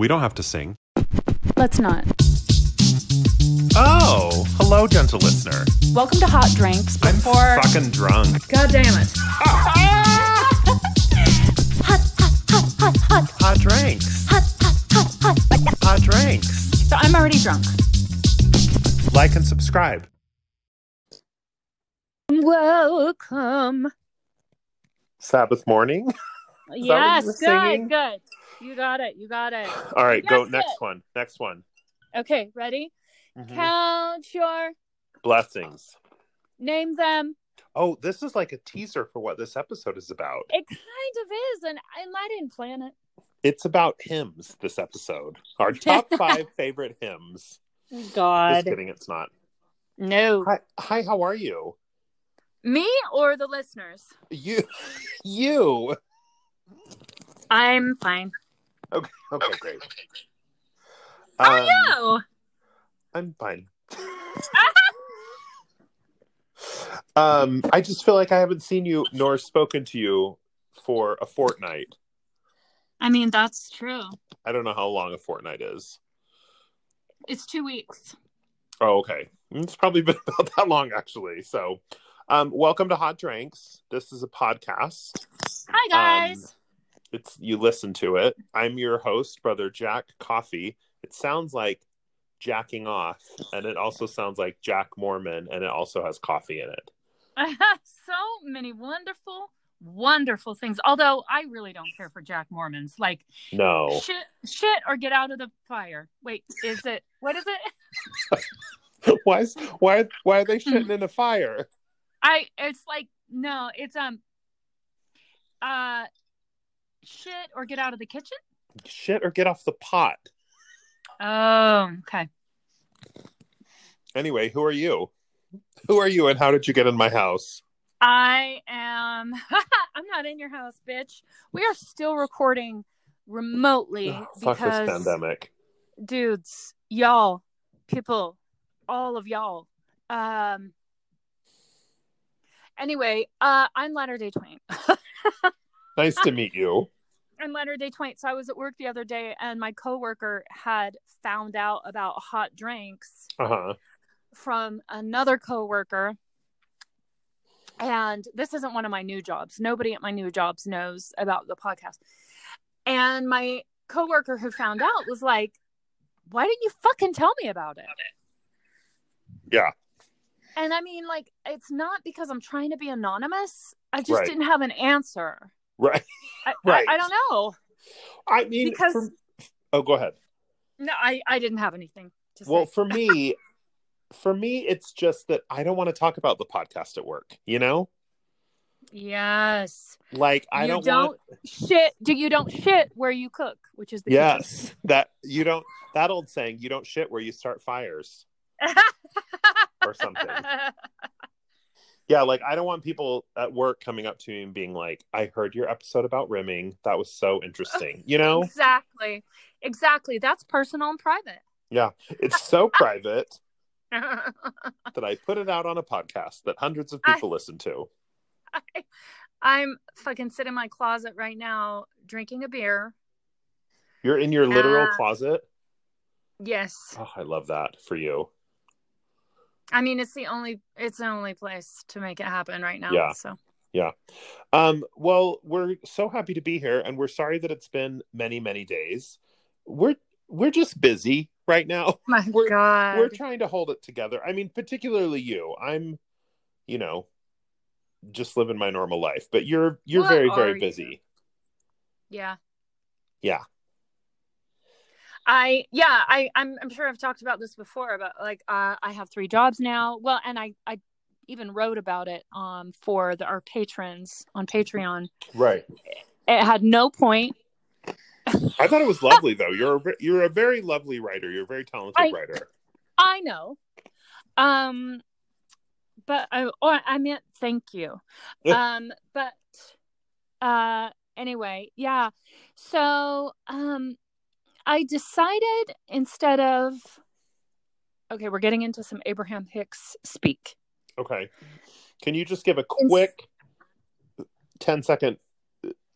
We don't have to sing. Let's not. Oh, hello, gentle listener. Welcome to Hot Drinks. I'm fucking drunk. God damn it. hot, hot, hot, hot, hot, Hot drinks. hot, hot, hot, hot. Hot drinks. So I'm already drunk. Like and subscribe. Welcome. Sabbath morning. that what you Yes, good, singing? good. You got it. You got it. All right, go Yes, next one. Next one. Okay, ready? Mhm. Count your Blessings. name them. Oh, this is like a teaser for what this episode is about. It kind of is, and, and I didn't plan it. It's about hymns this episode. Our top five favorite hymns. God. Just kidding, it's not. No. Hi, hi, how are you? Me or the listeners? You, you. I'm fine. Okay, okay, great. How are Um, you? I'm fine. um, I just feel like I haven't seen you nor spoken to you for a fortnight. I mean, that's true. I don't know how long a fortnight is. It's two weeks. Oh, okay. It's probably been about that long, actually. So, um, welcome to Hot Drinks. This is a podcast. Hi, guys. Um, it's you listen to it. I'm your host, brother Jack Coffee. It sounds like jacking off, and it also sounds like Jack Mormon, and it also has coffee in it. I have so many wonderful, wonderful things. Although I really don't care for Jack Mormons. Like No, shit, shit, or get out of the fire. Wait, is it? What is it? why is why why are they shitting in a fire? I. It's like no. It's um. Uh, shit or get out of the kitchen. Shit or get off the pot. Oh, okay. Anyway, who are you? Who are you, and how did you get in my house? I am. I'm not in your house, bitch. We are still recording remotely Ugh, fuck this because, pandemic. dudes, y'all, people, all of y'all. Um. Anyway, uh, I'm Latter Day Twain. Nice to meet you. I'm Latter Day Twain. So I was at work the other day, and my coworker had found out about hot drinks Uh huh. from another coworker. And this isn't one of my new jobs. Nobody at my new jobs knows about the podcast. And my coworker who found out was like, "Why didn't you fucking tell me about it?" Yeah. And I mean, like, it's not because I'm trying to be anonymous. I just Right. didn't have an answer. Right. I, Right. I, I don't know. I mean, Because- for- oh, go ahead. No, I, I didn't have anything to say. Well, for me, for me, it's just that I don't want to talk about the podcast at work. You know, yes. like I you don't, don't, want. shit. Do you don't shit where you cook, which is the kitchen. Yes, that you don't. That old saying, "You don't shit where you start fires." or something. Yeah, like I don't want people at work coming up to me and being like, "I heard your episode about rimming. That was so interesting." You know? Exactly. Exactly. That's personal and private. Yeah, it's so private that I put it out on a podcast that hundreds of people listen to. I, I'm fucking sitting in my closet right now drinking a beer. You're in your literal Ah. closet. Yes. Oh, I love that for you. I mean it's the only it's the only place to make it happen right now. Yeah. So Yeah. Um, well, we're so happy to be here, and we're sorry that it's been many, many days. We're we're just busy right now. my We're- God. we're trying to hold it together. I mean, particularly you. I'm, you know, just living my normal life, but you're you're What very very you? busy. yeah. Yeah. I yeah, I I'm I'm sure I've talked about this before, but like uh, I have three jobs now. Well, and I I even wrote about it um for the, our patrons on Patreon. Right. It had no point. I thought it was lovely though. You're a, you're a very lovely writer. You're a very talented I- writer. I know. Um but I or I meant thank you. um but uh anyway, yeah. So um I decided instead of Okay, we're getting into some Abraham Hicks speak. Okay. Can you just give a quick 10 second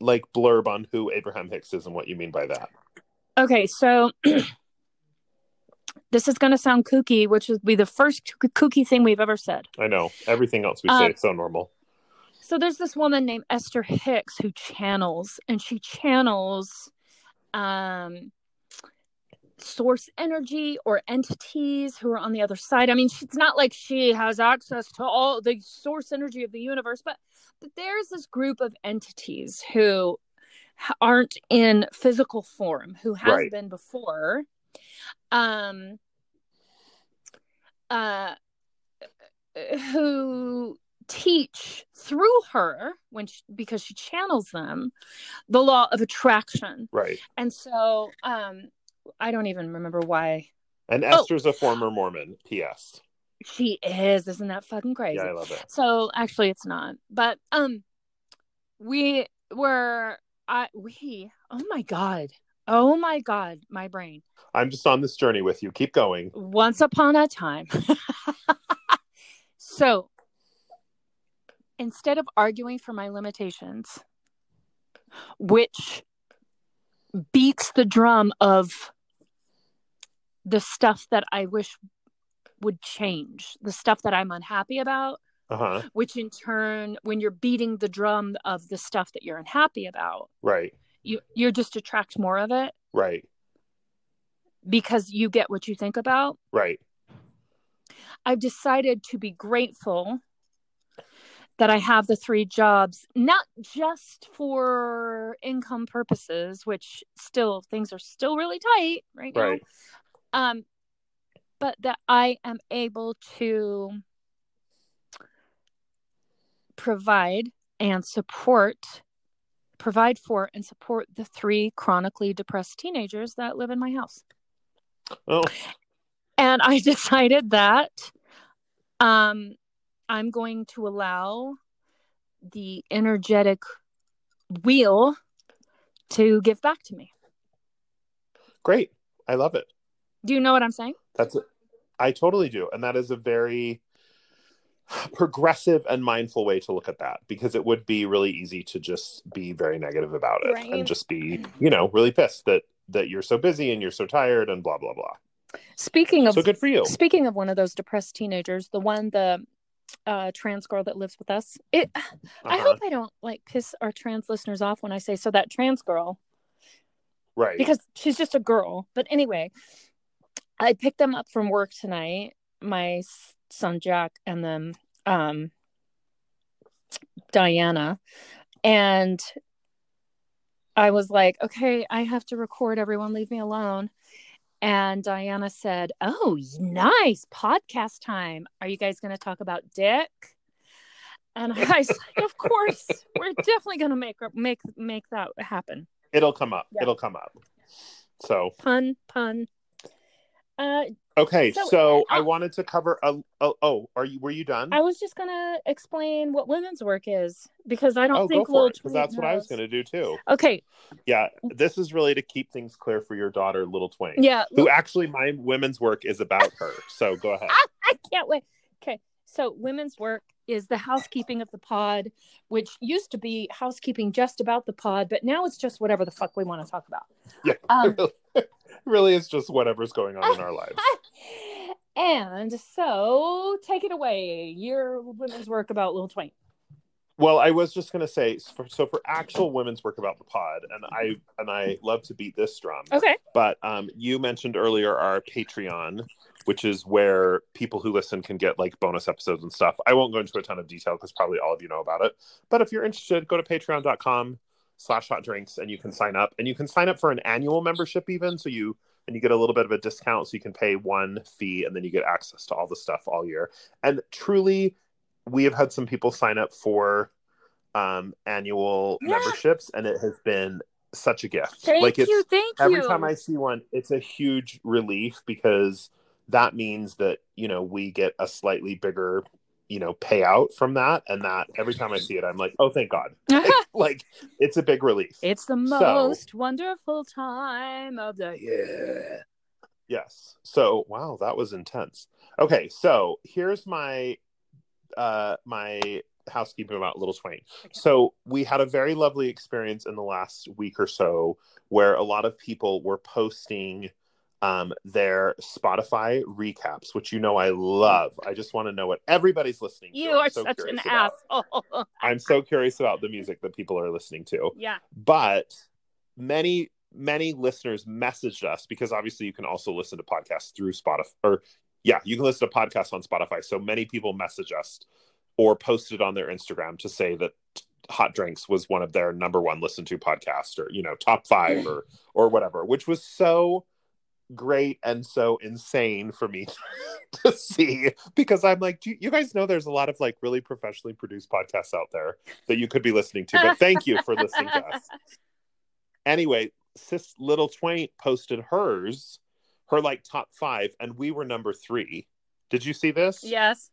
like blurb on who Abraham Hicks is and what you mean by that? Okay, so this is going to sound kooky, which would be the first kooky thing we've ever said. I know. Everything else we say uh, is so normal. So there's this woman named Esther Hicks who channels, and she channels um, source energy or entities who are on the other side. I mean, it's not like she has access to all the source energy of the universe, but but there's this group of entities who aren't in physical form, who has right. been before. Um, uh, who teach through her when she, because she channels them the law of attraction right and so um i don't even remember why. And oh. esther's oh. a former mormon. Ps she is. Isn't that fucking crazy? Yeah i love it. So actually it's not. But um we were i we oh my god. Oh my god my brain. I'm just on this journey with you. Keep going. Once upon a time. So instead of arguing for my limitations, which beats the drum of the stuff that I wish would change, the stuff that I'm unhappy about, uh-huh. which in turn, when you're beating the drum of the stuff that you're unhappy about, right, you you just attract more of it, right, because you get what you think about, right. I've decided to be grateful that I have the three jobs, not just for income purposes, which still things are still really tight right, right. now. Um, but that I am able to provide and support, provide for and support the three chronically depressed teenagers that live in my house. Oh. And I decided that um I'm going to allow the energetic wheel to give back to me. Great. I love it. Do you know what I'm saying? That's it. I totally do. And that is a very progressive and mindful way to look at that because it would be really easy to just be very negative about it right. and just be, you know, really pissed that that you're so busy and you're so tired and blah blah blah. Speaking of so good for you. Speaking of one of those depressed teenagers, the one the uh trans girl that lives with us. It uh-huh. I hope I don't like piss our trans listeners off when I say so that trans girl. Right. Because she's just a girl. But anyway, I picked them up from work tonight, my son Jack and then um Diana and I was like, okay, I have to record everyone leave me alone. And Diana said, Oh, nice podcast time. Are you guys going to talk about Dick? And I said, Of course, we're definitely going to make make make that happen. It'll come up. It'll come up. So pun pun. Uh, okay, so, so uh, I wanted to cover a, a, Oh, are you? Were you done? I was just gonna explain what women's work is because I don't oh, think Lil because that's knows. what I was gonna do too. Okay. Yeah, this is really to keep things clear for your daughter, Little Twain. Yeah. Who actually, my women's work is about her. So go ahead. I can't wait. Okay, so women's work is the housekeeping of the pod, which used to be housekeeping just about the pod, but now it's just whatever the fuck we want to talk about. Yeah. Um, really it's just whatever's going on in our lives. and so take it away. Your women's work about Lil Twain. Well, I was just gonna say, so for, so for actual women's work about the pod, and I and I love to beat this drum. Okay. But um, you mentioned earlier our Patreon, which is where people who listen can get like bonus episodes and stuff. I won't go into a ton of detail because probably all of you know about it. But if you're interested, go to patreon.com slash hot drinks and you can sign up and you can sign up for an annual membership even so you and you get a little bit of a discount so you can pay one fee and then you get access to all the stuff all year and truly we have had some people sign up for um annual yeah. memberships and it has been such a gift thank like it's you, thank every you. time i see one it's a huge relief because that means that you know we get a slightly bigger you know payout from that. And that every time i see it i'm like oh thank god. Like, like it's a big relief. It's the most so, wonderful time of the year. Yes. So wow that was intense. Okay so here's my uh my housekeeping about Little Twain. Okay. So we had a very lovely experience in the last week or so where a lot of people were posting um, their Spotify recaps, which you know I love. I just want to know what everybody's listening you to. You are so such an about. asshole. I'm so curious about the music that people are listening to. Yeah. But many many listeners messaged us because obviously you can also listen to podcasts through Spotify or yeah, you can listen to podcasts on Spotify. So many people message us or posted on their Instagram to say that Hot Drinks was one of their number one listened to podcast or you know top five or or whatever, which was so great and so insane for me to see because I'm like, you, you guys know there's a lot of like really professionally produced podcasts out there that you could be listening to, but thank you for listening to us. Anyway, sis Little Twain posted hers, her like top five, and we were number three. Did you see this? Yes.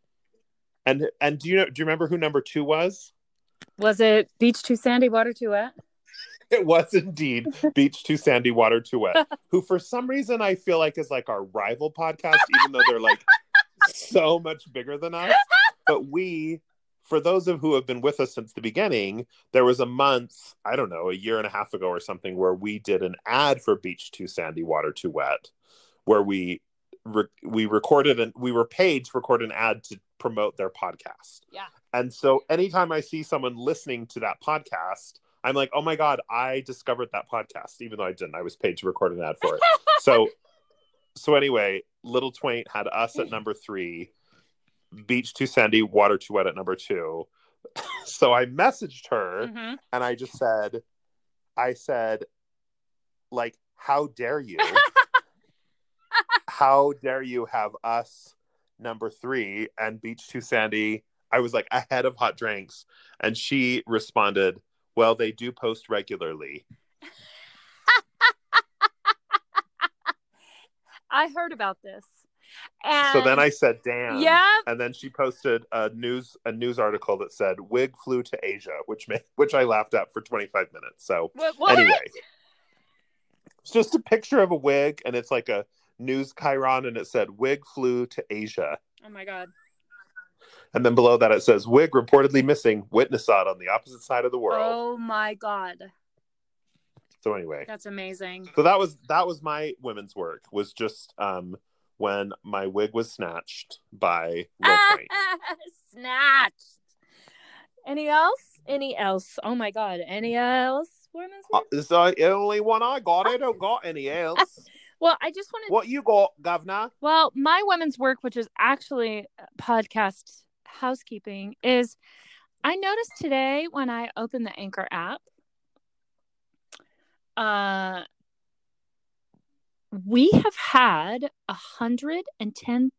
And and do you know do you remember who number two was? Was it beach too sandy, water too wet? it was indeed beach too sandy, water too wet. who for some reason I feel like is like our rival podcast, even though they're like so much bigger than us. But we for those of who have been with us since the beginning, there was a month, I don't know, a year and a half ago or something, where we did an ad for Beach Too Sandy, Water Too Wet, where we re- we recorded and we were paid to record an ad to promote their podcast. Yeah. And so anytime I see someone listening to that podcast, I'm like, oh my God, I discovered that podcast, even though I didn't. I was paid to record an ad for it. so so anyway, Little Twain had us at number three beach too sandy, water too wet at number two. so I messaged her mm-hmm. and I just said, I said, like, how dare you? how dare you have us number three and beach too sandy? I was like ahead of hot drinks. And she responded, Well, they do post regularly. I heard about this. And so then I said, "Damn!" Yeah. And then she posted a news a news article that said "Wig flew to Asia," which made which I laughed at for 25 minutes. So what? anyway, it's just a picture of a wig, and it's like a news chyron, and it said "Wig flew to Asia." Oh my god! And then below that it says "Wig reportedly missing. Witness saw on the opposite side of the world." Oh my god! So anyway, that's amazing. So that was that was my women's work. Was just um when my wig was snatched by snatched. Any else? Any else? Oh my god! Any else? Women's uh, it's the only one I got. I don't got any else. well, I just wanted. To What you got, Governor? Well, my women's work, which is actually podcast housekeeping, is I noticed today when I opened the Anchor app, uh, we have had a hundred and ten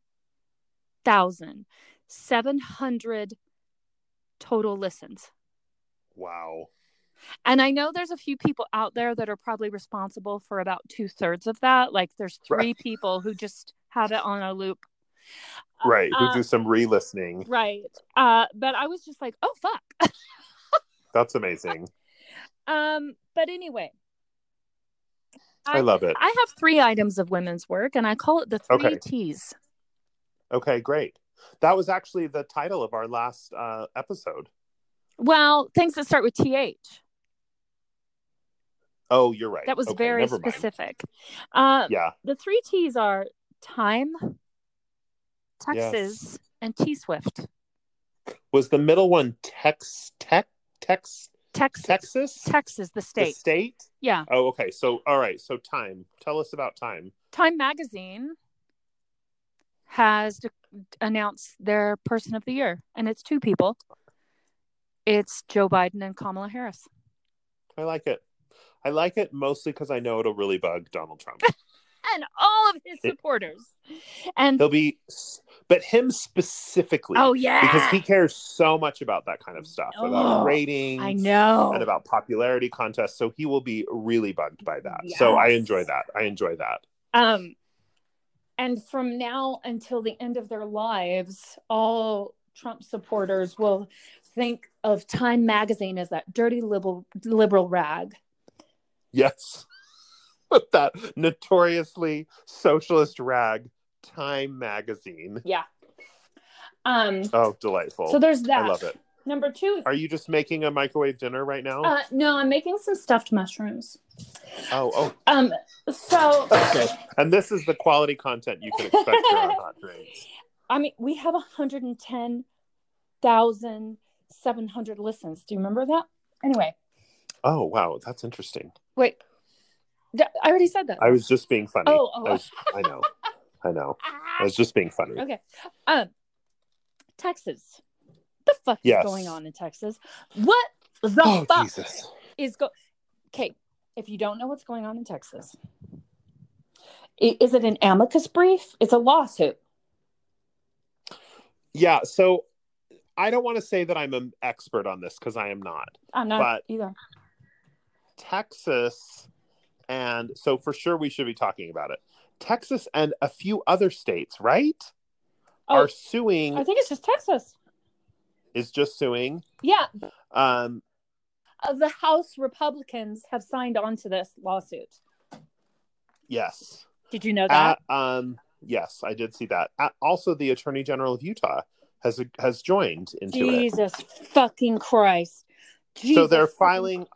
thousand seven hundred total listens. Wow. And I know there's a few people out there that are probably responsible for about two thirds of that. Like there's three right. people who just have it on a loop. Right. Uh, who do some re listening. Right. Uh, but I was just like, oh, fuck. That's amazing. Um, but anyway, I, I, love it. I have three items of women's work, and I call it the three okay. T's. Okay, great. That was actually the title of our last uh, episode. Well, things that start with TH. Oh, you're right. That was okay, very specific. Uh, yeah. The three T's are time, Texas, yes. and T Swift. Was the middle one Tex Tech Tex Texas. Texas? Texas, the state. The state? Yeah. Oh, okay. So, all right. So, Time. Tell us about Time. Time Magazine has announced their person of the year, and it's two people. It's Joe Biden and Kamala Harris. I like it. I like it mostly because I know it'll really bug Donald Trump. and all of his supporters. It, and he'll be but him specifically. Oh yeah, because he cares so much about that kind of stuff oh, about ratings. I know, and about popularity contests. So he will be really bugged by that. Yes. So I enjoy that. I enjoy that. Um, and from now until the end of their lives, all Trump supporters will think of Time Magazine as that dirty liberal liberal rag. Yes. With that notoriously socialist rag Time magazine. Yeah. Um Oh, delightful. So there's that. I love it. Number two. Are you just making a microwave dinner right now? Uh, no, I'm making some stuffed mushrooms. oh, oh. Um, so Okay. And this is the quality content you can expect here on Hot Drinks. I mean, we have 110,700 listens. Do you remember that? Anyway, Oh, wow. That's interesting. wait. I already said that. I was just being funny. Oh, oh. I, was, I know. I know. I was just being funny. Okay. Um, Texas. The fuck Yes. is going on in Texas? What the Oh, fuck Jesus. is go? Okay, if you don't know what's going on in Texas, is it an amicus brief? It's a lawsuit. Yeah. So I don't want to say that I'm an expert on this because I am not. I'm not But- either. Texas, and so for sure we should be talking about it. Texas and a few other states, right? Oh, Are suing, I think it's just Texas. is just suing. Yeah, Um, uh, the House Republicans have signed on to this lawsuit. yes. Did you know that? At, um, yes, I did see that. At, also, the Attorney General of Utah has has joined into it. Jesus fucking Christ! So they're filing.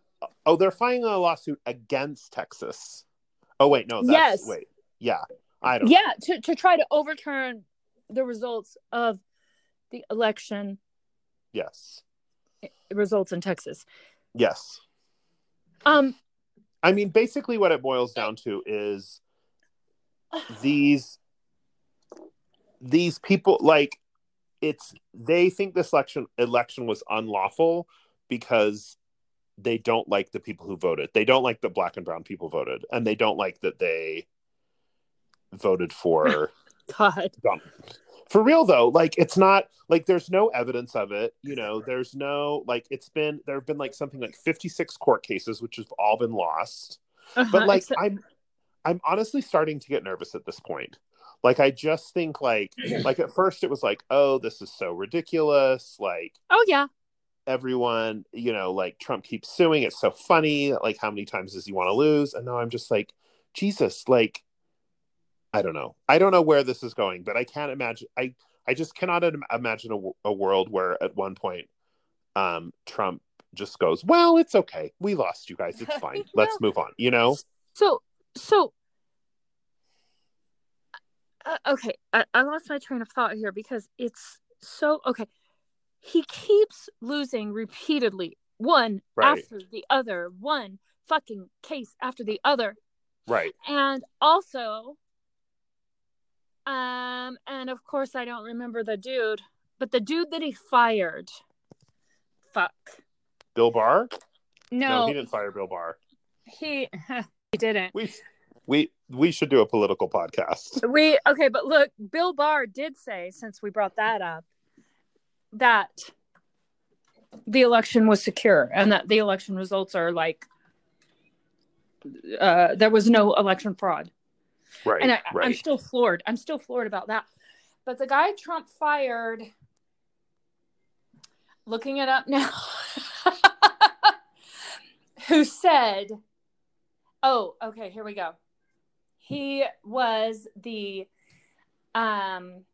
Oh, they're filing a lawsuit against Texas. Oh wait, no. That's, Yes. Wait. Yeah. I don't. Yeah, to to try to overturn the results of the election Yes. results in Texas. Yes. Um, I mean, basically, what it boils down to is these these people like it's they think this election election was unlawful because they don't like the people who voted. They don't like that black and brown people voted, and they don't like that they voted for God. Donald. For real though, like it's not like there's no evidence of it. You know, there's no like it's been there have been like something like 56 court cases which have all been lost. Uh-huh, But like except- I'm I'm honestly starting to get nervous at this point. Like I just think like like at first it was like, "Oh, this is so ridiculous." Like oh yeah, everyone, you know, like Trump keeps suing. It's so funny. Like, how many times does he want to lose? And now I'm just like, Jesus, like, I don't know. I don't know where this is going, but I can't imagine. I, I just cannot im- imagine a world where at one point, um, Trump just goes, well, it's okay. We lost you guys. It's fine. Let's move on. You know? So, so, uh, okay, I, I lost my train of thought here because it's so okay. He keeps losing repeatedly, one Right. after the other, one fucking case after the other, Right. and also, um, and of course, I don't remember the dude, but the dude that he fired, fuck, Bill Barr? no, he didn't fire Bill Barr. he he didn't. We, we, we should do a political podcast. We okay, but look, Bill Barr did say, since we brought that up, that the election was secure and that the election results are like uh, there was no election fraud. Right. And I, I'm right. still floored. I'm still floored about that. But the guy Trump fired, looking it up now, who said, "Oh, okay, here we go." He was the um,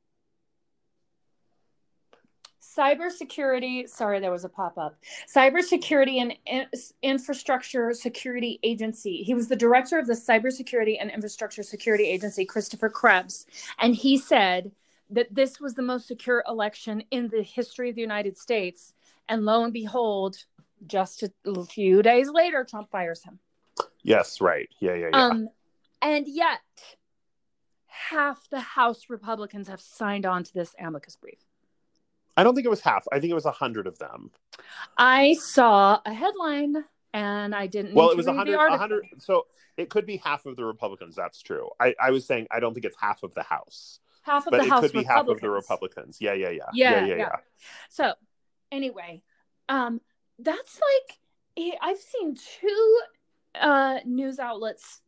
cybersecurity. Sorry, there was a pop up. Cybersecurity and in- Infrastructure Security Agency. He was the director of the Cybersecurity and Infrastructure Security Agency, Christopher Krebs, and he said that this was the most secure election in the history of the United States. And lo and behold, just a few days later, Trump fires him. yes. Right. Yeah. Yeah. Yeah. Um, and yet, half the House Republicans have signed on to this amicus brief. I don't think it was half. I think it was a hundred of them. I saw a headline and I didn't. well it was a hundred the a article. hundred so it could be half of the republicans that's true i i was saying i don't think it's half of the house Half of but the it House could be half of the Republicans. republicans yeah yeah yeah Yeah, yeah yeah, yeah. So, anyway, um, that's like eh, I've seen two uh, news outlets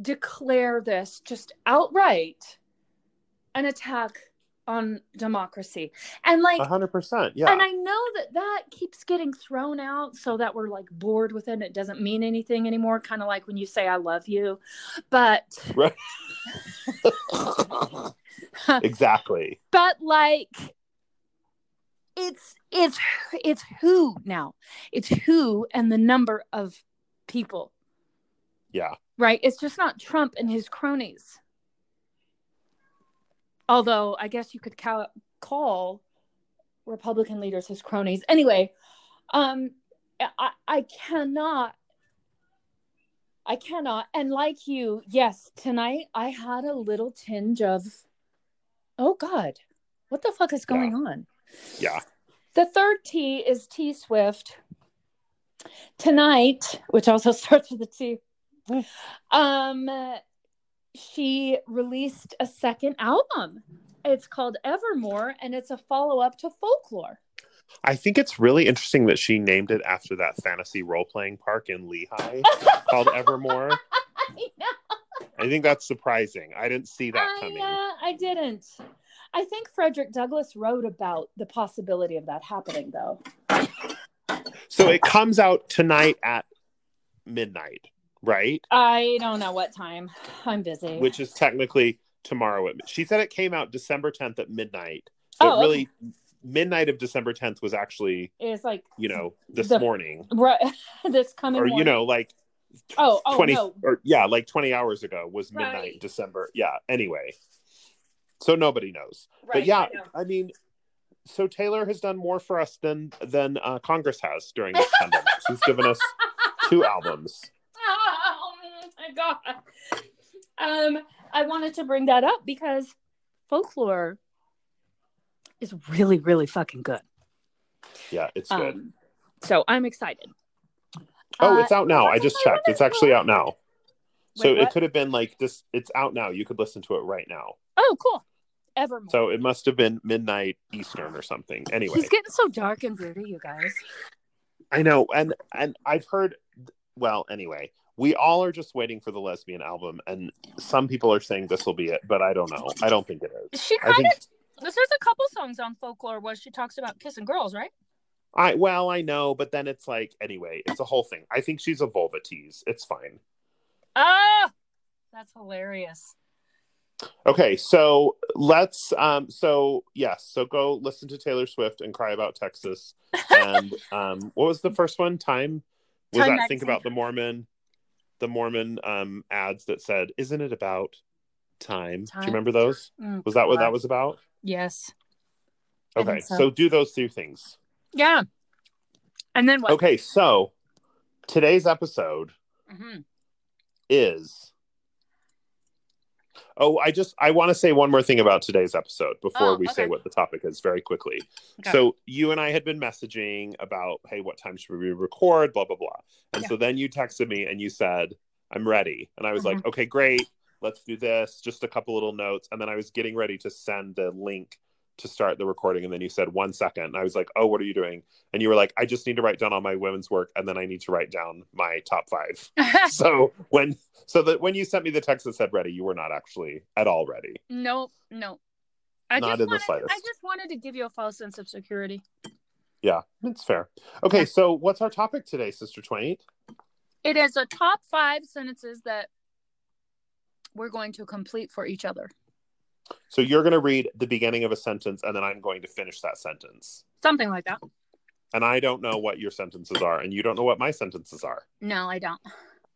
declare this just outright an attack on democracy, and like hundred percent yeah And I know that that keeps getting thrown out so that we're like bored with it. and It doesn't mean anything anymore. Kind of like when you say, I love you. But, right exactly but like, it's it's it's who now. It's who and the number of people. Yeah. Right? It's just not Trump and his cronies. Although I guess you could ca- call Republican leaders his cronies. Anyway, um I, I cannot I cannot. And like you, yes, tonight I had a little tinge of, oh God, what the fuck is going Yeah. on? Yeah. The third T is T Swift. Tonight, which also starts with a T, Mm. um, she released a second album. It's called Evermore, and it's a follow up to Folklore. I think it's really interesting that she named it after that fantasy role playing park in Lehi called Evermore. I. I think that's surprising. I didn't see that I, coming. uh, I didn't. I think Frederick Douglass wrote about the possibility of that happening, though. So it comes out tonight at midnight, right? I don't know what time. I'm busy. Which is technically tomorrow. At, she said it came out December 10th at midnight. So Oh, really, midnight of December 10th was actually, it's like you know, this The- morning. right, this coming. Or, you know, like Oh, oh 20 no. or yeah like 20 hours ago was midnight Right. december yeah anyway so nobody knows but yeah I know. I, mean so taylor has done more for us than than uh, congress has during this pandemic she's given us two albums my god. Um, I wanted to bring that up because folklore is really, really fucking good. yeah it's good Um, so I'm excited. oh Uh, it's out now i just checked it's actually out now so Wait, it could have been like this it's out now you could listen to it right now Oh, cool. Evermore. so it must have been midnight eastern or something anyway He's getting so dark and broody, you guys. I know, and and I've heard. Well, anyway, we all are just waiting for the lesbian album, and some people are saying this will be it, but I don't know. I don't think it is. She kind of. There's a couple songs on folklore where she talks about kissing girls, right? I well, I know, but then it's like anyway, it's a whole thing. I think she's a vulva tease. It's fine. Ah, that's hilarious. Okay, so let's. Um, so yes, so go listen to Taylor Swift and cry about Texas. And um, what was the first one? Time was Time that think about the Mormon, the Mormon um ads that said, "Isn't it about time?" Do you remember those? Mm, Was that what God. that was about? Yes. Okay, so. so. do those two things. Yeah. And then what? Okay, so today's episode hmm is. Oh, I just I want to say one more thing about today's episode before Oh, we say what the topic is very quickly. Okay. So you and I had been messaging about, hey, what time should we record? Blah blah blah. And Yeah. so then you texted me and you said, I'm ready. And I was like, mm-hmm. okay, great. Let's do this. Just a couple little notes. And then I was getting ready to send the link to start the recording. And then you said one second. And I was like, oh, what are you doing? And you were like, I just need to write down all my women's work and then I need to write down my top five. so when so that when you sent me the text that said ready, you were not actually at all ready. no, no. I Not just in the wanted, slightest. I just wanted to give you a false sense of security. Yeah, it's fair. Okay, so what's our topic today, Sister Twain? It is a top five sentences that we're going to complete for each other. So you're going to read the beginning of a sentence and then I'm going to finish that sentence. Something like that. And I don't know what your sentences are and you don't know what my sentences are. No, I don't.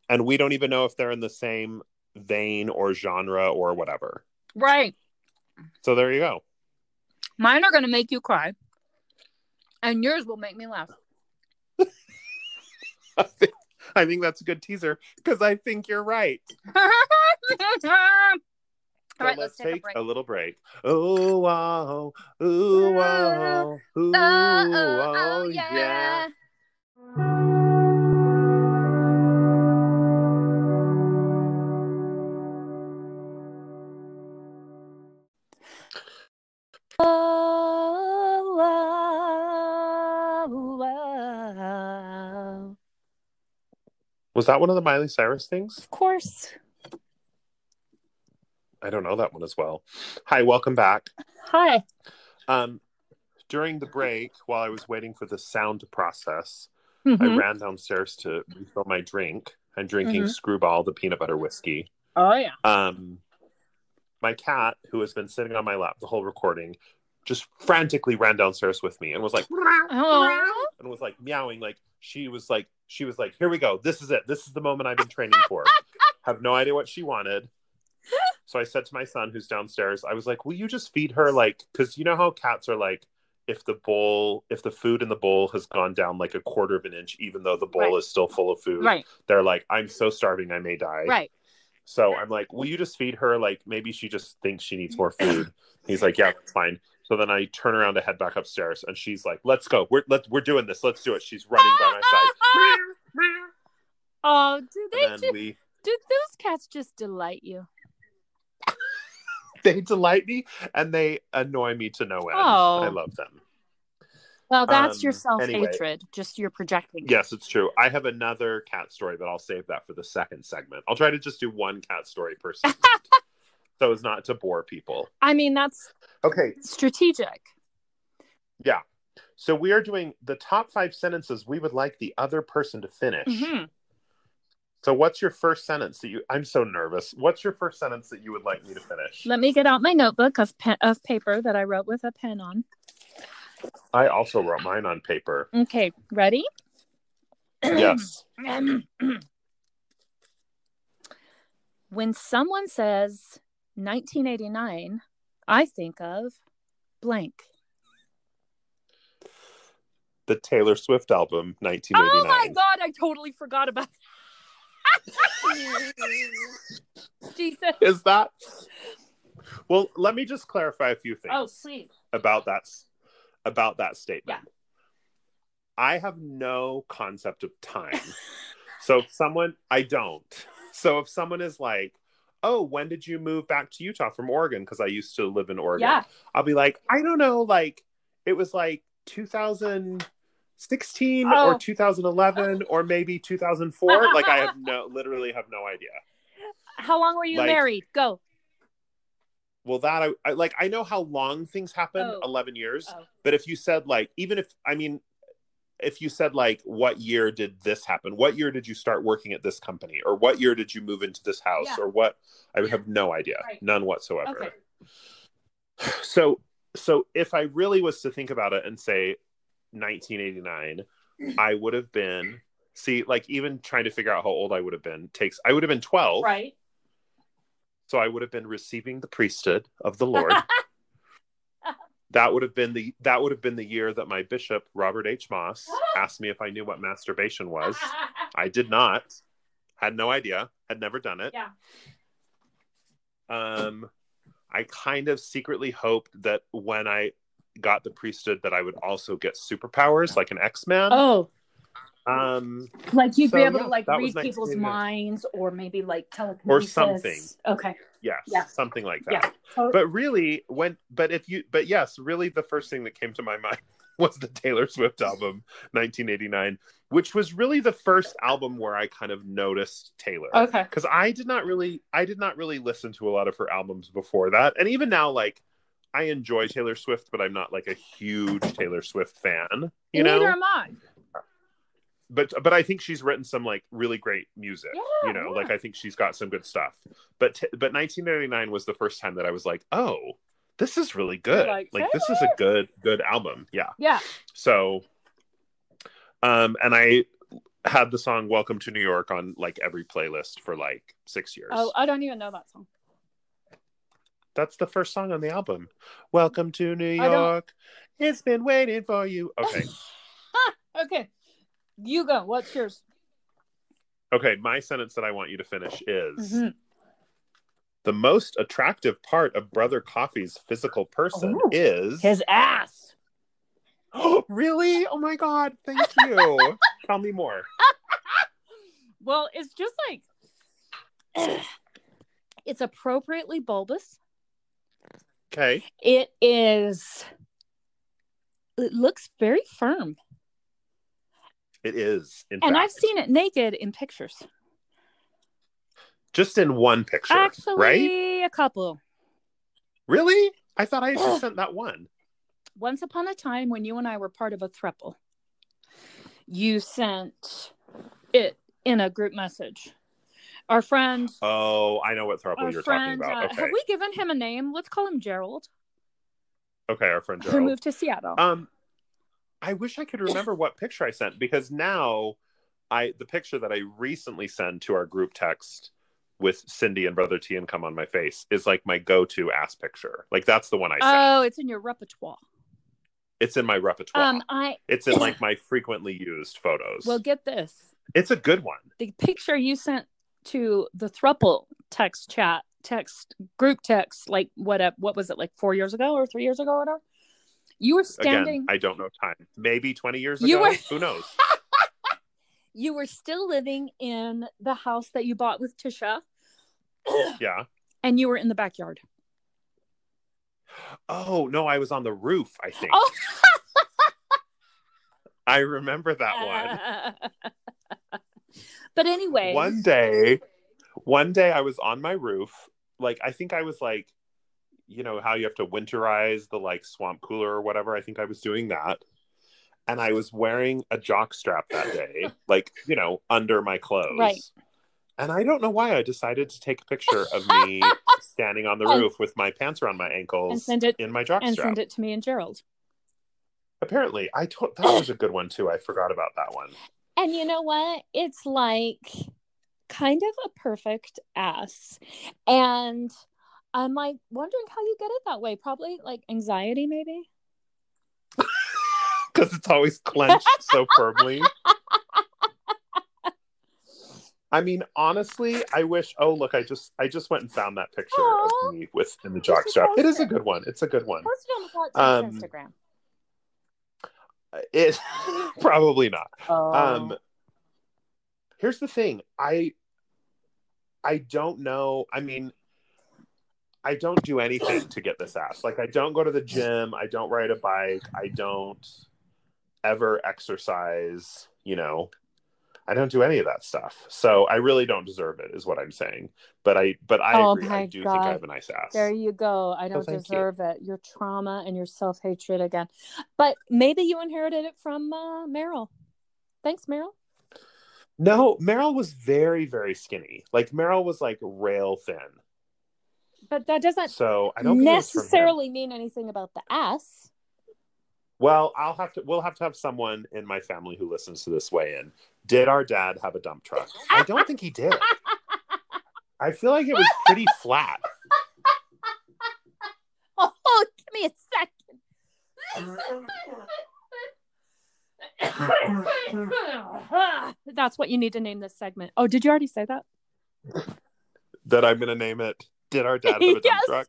And we don't even know if they're in the same vein or genre or whatever. Right. So there you go. Mine are going to make you cry, and yours will make me laugh. I think, I think that's a good teaser because I think you're right. All So right, let's, take, a a little break. Oh, wow. oh wow. Ooh, Oh, oh, oh, yeah. yeah. Was that one of the Miley Cyrus things? Of course. I don't know that one as well. Hi, welcome back. Hi. Um, during the break, while I was waiting for the sound to process, I Mhm. ran downstairs to refill my drink. I'm drinking Mhm. Screwball, the peanut butter whiskey. Oh yeah. Um, my cat, who has been sitting on my lap the whole recording, just frantically ran downstairs with me and was like Oh. and was like meowing like she was like she was like here we go this is it this is the moment i've been training for have no idea what she wanted so i said to my son who's downstairs i was like will you just feed her like because you know how cats are like if the bowl if the food in the bowl has gone down like a quarter of an inch even though the bowl Right. is still full of food Right. they're like i'm so starving i may die Right. so i'm like will you just feed her like maybe she just thinks she needs more food he's like yeah that's fine so then i turn around to head back upstairs and she's like let's go we're let's we're doing this let's do it she's running by my side Oh, do they just, we do those cats just delight you? They delight me and they annoy me to no end Oh. i love them Well, that's your Um, self anyway. hatred. Just you're projecting. yes it's true i have another cat story but i'll save that for the second segment i'll try to just do one cat story per segment so as not to bore people I mean, that's okay strategic. yeah so we are doing the top five sentences we would like the other person to finish Mhm. So what's your first sentence that you i'm so nervous what's your first sentence that you would like me to finish Let me get out my notebook of pen, of paper that I wrote with a pen on. i also wrote mine on paper Okay, ready? yes when someone says 1989, I think of blank. the taylor swift album 1989. Oh my god, I totally forgot about Jesus. is that well let me just clarify a few things Oh, please. about that about that statement Yeah. i have no concept of time so if someone i don't so if someone is like oh when did you move back to utah from oregon because i used to live in oregon Yeah. i'll be like i don't know like it was like 2016 Oh. or 2011 or maybe 2004 like i have no literally have no idea How long were you Like- married? Go. well that I, I like i know how long things happen Oh. 11 years Oh. but if you said like even if i mean if you said like what year did this happen what year did you start working at this company or what year did you move into this house Yeah. or what i would have no idea Right. none whatsoever Okay. so so if i really was to think about it and say 1989 i would have been see like even trying to figure out how old i would have been takes i would have been 12 Right. so i would have been receiving the priesthood of the lord. That would have been the that would have been the year that my bishop robert h. Moss asked me if i knew what masturbation was. I did not. Had no idea. Had never done it. Yeah. um i kind of secretly hoped that when i got the priesthood that i would also get superpowers like an x-man Oh, um like you'd be able yeah, to like read people's minds or maybe like telekinesis. Or something. Okay. yes Yeah. something like that Yeah. So- but really when but if you but yes really the first thing that came to my mind was the taylor swift album 1989 which was really the first album where i kind of noticed taylor okay. because i did not really i did not really listen to a lot of her albums before that and even now like i enjoy taylor swift but i'm not like a huge taylor swift fan you Neither know am I. but but i think she's written some like really great music Yeah, you know yeah. like i think she's got some good stuff but t- but 1999 was the first time that i was like oh this is really good like, like, this is a good good album yeah Yeah. so um and i had the song welcome to new york on like every playlist for like six years Oh, I don't even know that song. That's the first song on the album welcome to new york it's been waiting for you okay okay. You go. What's yours? okay my sentence that i want you to finish is Mhm. the most attractive part of brother coffee's physical person Ooh. is His ass. really oh my god thank you tell me more Well, it's just like it's appropriately bulbous. Okay It is. It looks very firm, it is in and fact. I've seen it naked in pictures. just in one picture Actually, right a couple. really i thought i just sent that one Once upon a time, when you and I were part of a thruple, you sent it in a group message. Our friend, oh i know what throuple you're friend, talking about uh, have we given him a name? Let's call him Gerald. Okay, our friend Gerald. Who moved to Seattle. Um, I wish I could remember what picture I sent because now I the picture that I recently sent to our group text with Cindy and Brother T and come on my face is like my go-to ass picture. Like that's the one I sent. oh, it's in your repertoire. it's in my repertoire. Um, I it's in like my frequently used photos. well get this. it's a good one. The picture you sent to the thruple text chat text group text like what up what was it like four years ago or three years ago or whatever. You were standing. Again, I don't know time. Maybe 20 years ago You were- Who knows? you were still living in the house that you bought with Tisha, Yeah. and you were in the backyard. Oh, no, I was on the roof, I think. Oh. I remember that one. but anyway, one day one day i was on my roof. Like i think i was like you know how you have to winterize the like swamp cooler or whatever? I think i was doing that. And i was wearing a jock strap that day like you know under my clothes. Right. and i don't know why i decided to take a picture of me standing on the roof with my pants around my ankles and send it in my jock and strap. send it to me and Gerald. apparently i told that was a good one too. I forgot about that one And you know what? It's like kind of a perfect ass. And I'm like wondering how you get it that way. Probably like anxiety, maybe. because it's always clenched so firmly. I mean, honestly, I wish. Oh, look, I just I just went and found that picture Aw. of me with in the You jock should strap. It a good one. It's a good one. Post it on the Um, Instagram. It probably not. Oh. Um, here's the thing. I I don't know. I mean, I don't do anything to get this ass. Like, I don't go to the gym. I don't ride a bike. I don't ever exercise. You know, I don't do any of that stuff. So I really don't deserve it, is what I'm saying. But I, but I Oh agree. I do think I have a nice ass. There you go. I don't thank you. deserve it. Your trauma and your self hatred again. But maybe you inherited it from uh, Meryl. Thanks, Meryl. No, Meryl was very, very skinny. Like Meryl was like rail thin. But that doesn't So I don't think it was from him. necessarily mean anything about the ass. Well, I'll have to. We'll have to have someone in my family who listens to this weigh in. Did our dad have a dump truck? I don't think he did. I feel like it was pretty flat. Oh, give me a second. That's what you need to name this segment. Oh, did you already say that? That I'm going to name it. Did our dad have a dump Yes. truck?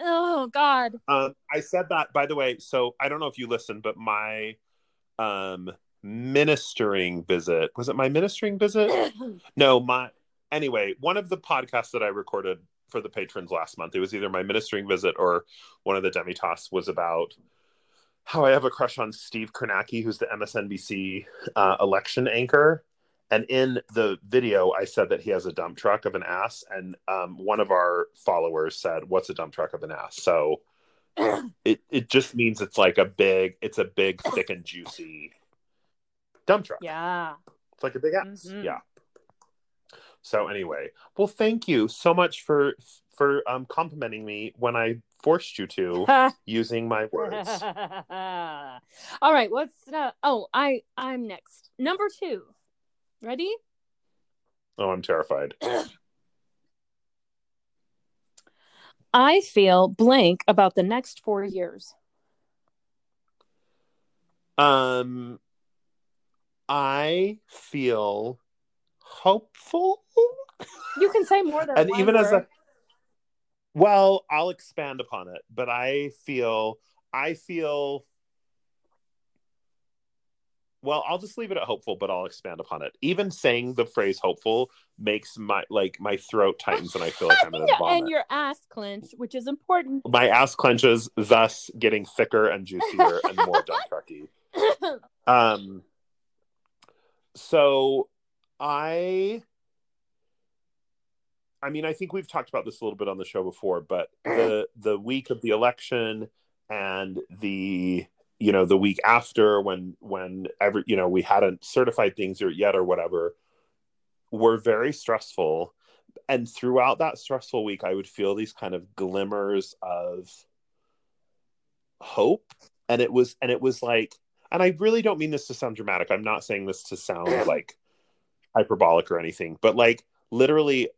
Oh God. Um, I said that by the way. So I don't know if you listened, but my um ministering visit was it my ministering visit? No, my anyway, one of the podcasts that I recorded for the patrons last month, it was either my ministering visit or one of the demitas was about how I have a crush on Steve Kornacki, who's the MSNBC uh, election anchor. And in the video, I said that he has a dump truck of an ass, and um, one of our followers said, "What's a dump truck of an ass?" So it it just means it's like a big, it's a big, thick and juicy dump truck. yeah. It's like a big ass. Mhm. Yeah. So anyway, well, thank you so much for for um, complimenting me when I forced you to using my words. All right. What's uh, oh I I'm next. Number two. Ready? Oh, I'm terrified. I feel blank about the next four years. Um, I feel hopeful, You can say more than and one even as a well, I'll expand upon it. But I feel, I feel. Well, I'll just leave it at hopeful, but I'll expand upon it. Even saying the phrase "hopeful" makes my like my throat tightens, and I feel like I'm gonna Yeah, vomit. and your ass clenched, which is important. my ass clenches, thus getting thicker and juicier and more dump trucky. Um, so I, I mean, I think we've talked about this a little bit on the show before, but the the week of the election and the you know the week after when when every you know we hadn't certified things or yet or whatever were very stressful and throughout that stressful week i would feel these kind of glimmers of hope and it was and it was like and I really don't mean this to sound dramatic. I'm not saying this to sound like hyperbolic or anything, but like literally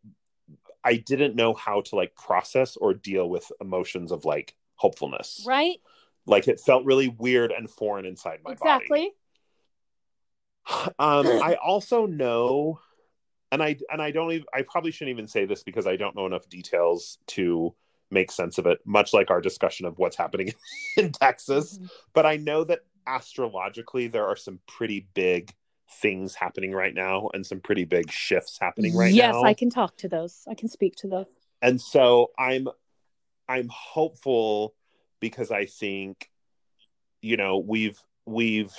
I didn't know how to like process or deal with emotions of like hopefulness. Right? Like it felt really weird and foreign inside my exactly. body. Um I also know and I and I don't even I probably shouldn't even say this because I don't know enough details to make sense of it, much like our discussion of what's happening in Texas. Mm-hmm. But I know that astrologically there are some pretty big things happening right now and some pretty big shifts happening right yes, now. Yes, I can talk to those. I can speak to those. And so I'm I'm hopeful because I think you know, we've we've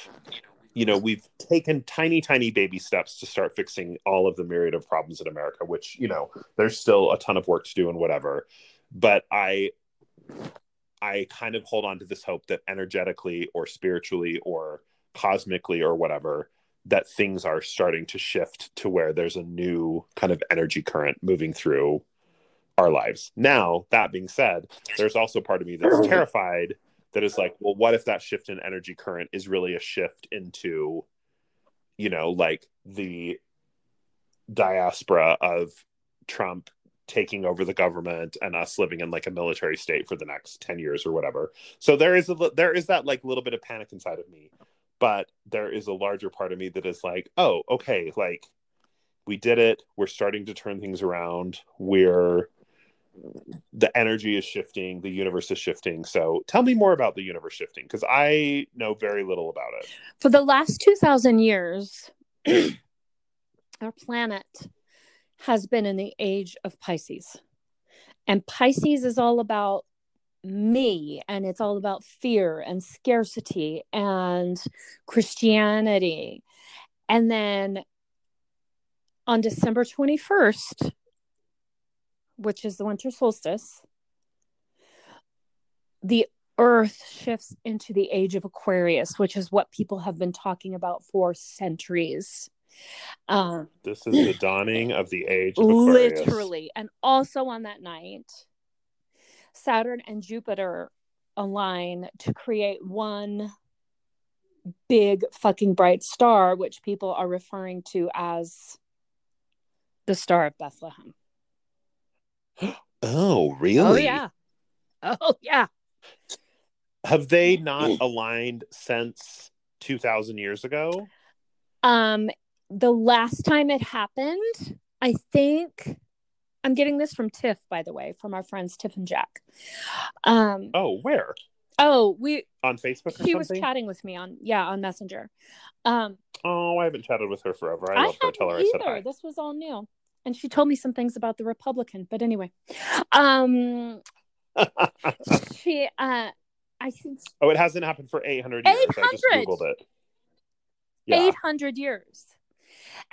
you know, we've taken tiny tiny baby steps to start fixing all of the myriad of problems in America, which, you know, there's still a ton of work to do and whatever. But I I kind of hold on to this hope that energetically or spiritually or cosmically or whatever, that things are starting to shift to where there's a new kind of energy current moving through our lives. Now, that being said, there's also part of me that's terrified that is like, well, what if that shift in energy current is really a shift into, you know, like the diaspora of Trump taking over the government and us living in like a military state for the next 10 years or whatever. So there is a there is that like little bit of panic inside of me but there is a larger part of me that is like oh okay like we did it we're starting to turn things around we're the energy is shifting the universe is shifting. So tell me more about the universe shifting because i know very little about it. For the last 2000 years our planet has been in the age of pisces. And pisces is all about me and it's all about fear and scarcity and Christianity. And then on December 21st, which is the winter solstice, the earth shifts into the age of Aquarius, which is what people have been talking about for centuries. Um, this is the dawning of the age of Aquarius. Literally. And also on that night, Saturn and Jupiter align to create one big fucking bright star, which people are referring to as the Star of Bethlehem. Oh, really? Oh, yeah. Oh, yeah. Have they not aligned since 2000 years ago? Um, the last time it happened, I think I'm getting this from Tiff, by the way, from our friends Tiff and Jack. Um, oh, where? Oh, we on Facebook. she something? was chatting with me on yeah on Messenger. Um, oh, I haven't chatted with her forever. I, I love her. Tell her either. I said hi. This was all new, and she told me some things about the Republican. But anyway, um, she uh, I think. Oh, it hasn't happened for 800 years. 800. I just googled it. Yeah. 800 years,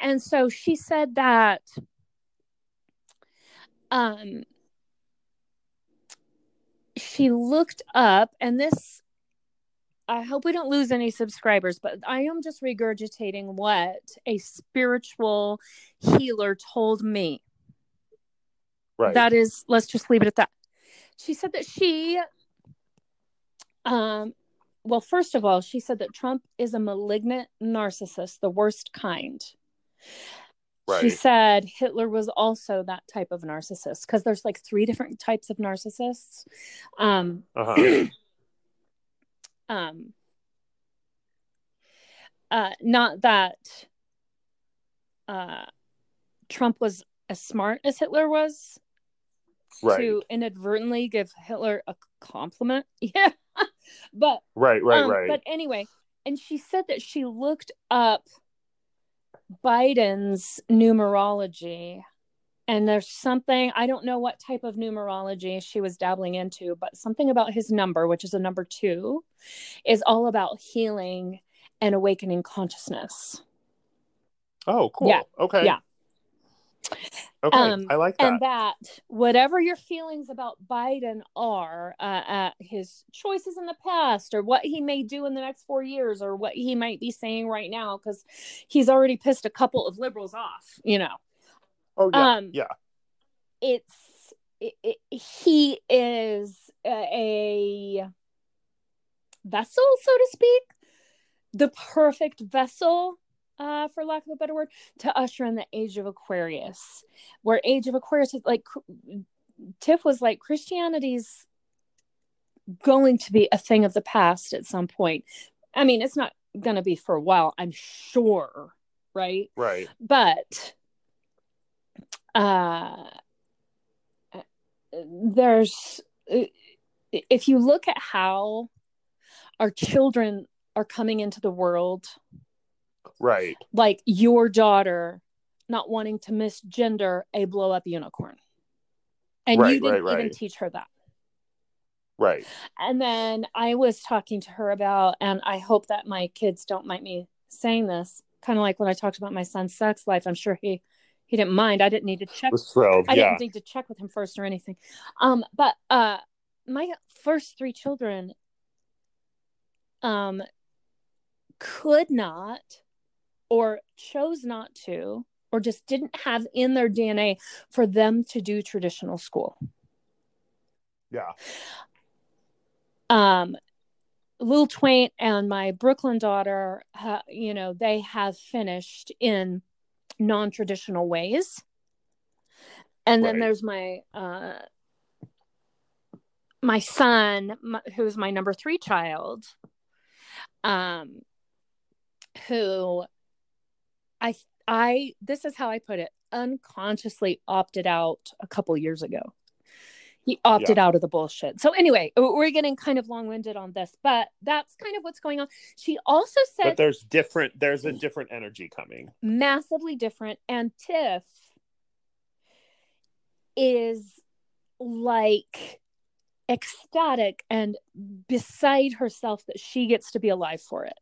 and so she said that um she looked up and this I hope we don't lose any subscribers, but I am just regurgitating what a spiritual healer told me. Right. That is, let's just leave it at that. She said that she, um, well, first of all, she said that Trump is a malignant narcissist, the worst kind. Right. She said Hitler was also that type of narcissist because there's like three different types of narcissists. Um, uh-huh. um, uh, not that uh, Trump was as smart as Hitler was right. to inadvertently give Hitler a compliment. Yeah. but right, right, um, right. But anyway, and she said that she looked up Biden's numerology. And there's something, I don't know what type of numerology she was dabbling into, but something about his number, which is a number two, is all about healing and awakening consciousness. Oh, cool. Yeah. Okay. Yeah. Okay, um, I like that. And that whatever your feelings about Biden are, uh, at his choices in the past, or what he may do in the next four years, or what he might be saying right now, because he's already pissed a couple of liberals off, you know. Oh yeah, um, yeah. It's it, it, he is a vessel, so to speak, the perfect vessel, uh, for lack of a better word, to usher in the age of Aquarius, where age of Aquarius is like Tiff was like Christianity's going to be a thing of the past at some point. I mean, it's not going to be for a while, I'm sure, right? Right. But uh there's if you look at how our children are coming into the world right. like your daughter not wanting to misgender a blow up unicorn. And Right, you didn't right, right. even teach her that. Right. And then i was talking to her about and i hope that my kids don't mind me saying this kind of like when i talked about my son's sex life i'm sure he he didn't mind i didn't need to check thrilled I yeah didn't need to check with him first or anything. Um, but uh, my first three children um, could not or chose not to or just didn't have in their DNA for them to do traditional school. yeah Um, Lil Twain and my Brooklyn daughter, uh, you know, they have finished in non-traditional ways. And then Right. there's my uh my son my, who's my number 3 child um who I I this is how I put it unconsciously opted out a couple years ago. He opted out of the bullshit. So anyway, uh, we're getting kind of long-winded on this, but that's kind of what's going on. She also said but there's different there's a different energy coming massively different and Tiff is like ecstatic and beside herself that she gets to be alive for it.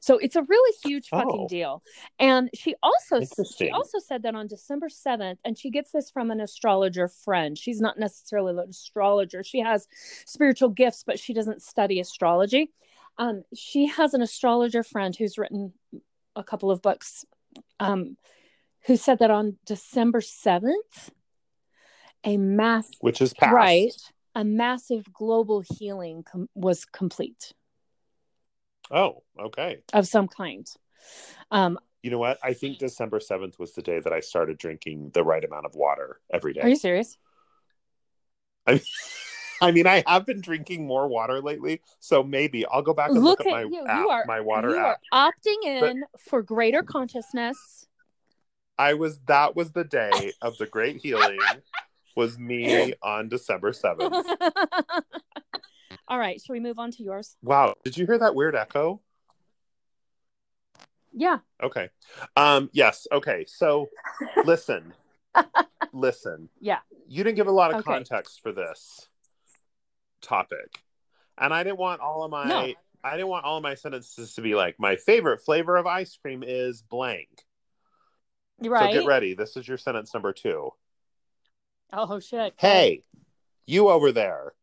So it's a really huge fucking Oh. deal. And she also she also said that on December 7th and she gets this from an astrologer friend. She's not necessarily an astrologer. She has spiritual gifts but she doesn't study astrology. Um she has an astrologer friend who's written a couple of books um who said that on December 7th a mass which is past right a massive global healing com- was complete oh okay. Of some kind. Um you know what? I think december 7th was the day that i started drinking the right amount of water every day. Are you serious? I, I mean i have been drinking more water lately so maybe i'll go back and look, Look at my you. You app, are- my water you app. are opting in for greater consciousness. I was that was the day of the great healing was me on december 7th all right should we move on to yours wow did you hear that weird echo yeah Okay. Um yes, okay. So listen. listen. Yeah. You didn't give a lot of Okay. context for this topic. And I didn't want all of my No. I didn't want all of my sentences to be like my favorite flavor of ice cream is blank. you're right So get ready. This is your sentence number 2. oh shit Hey, you over there.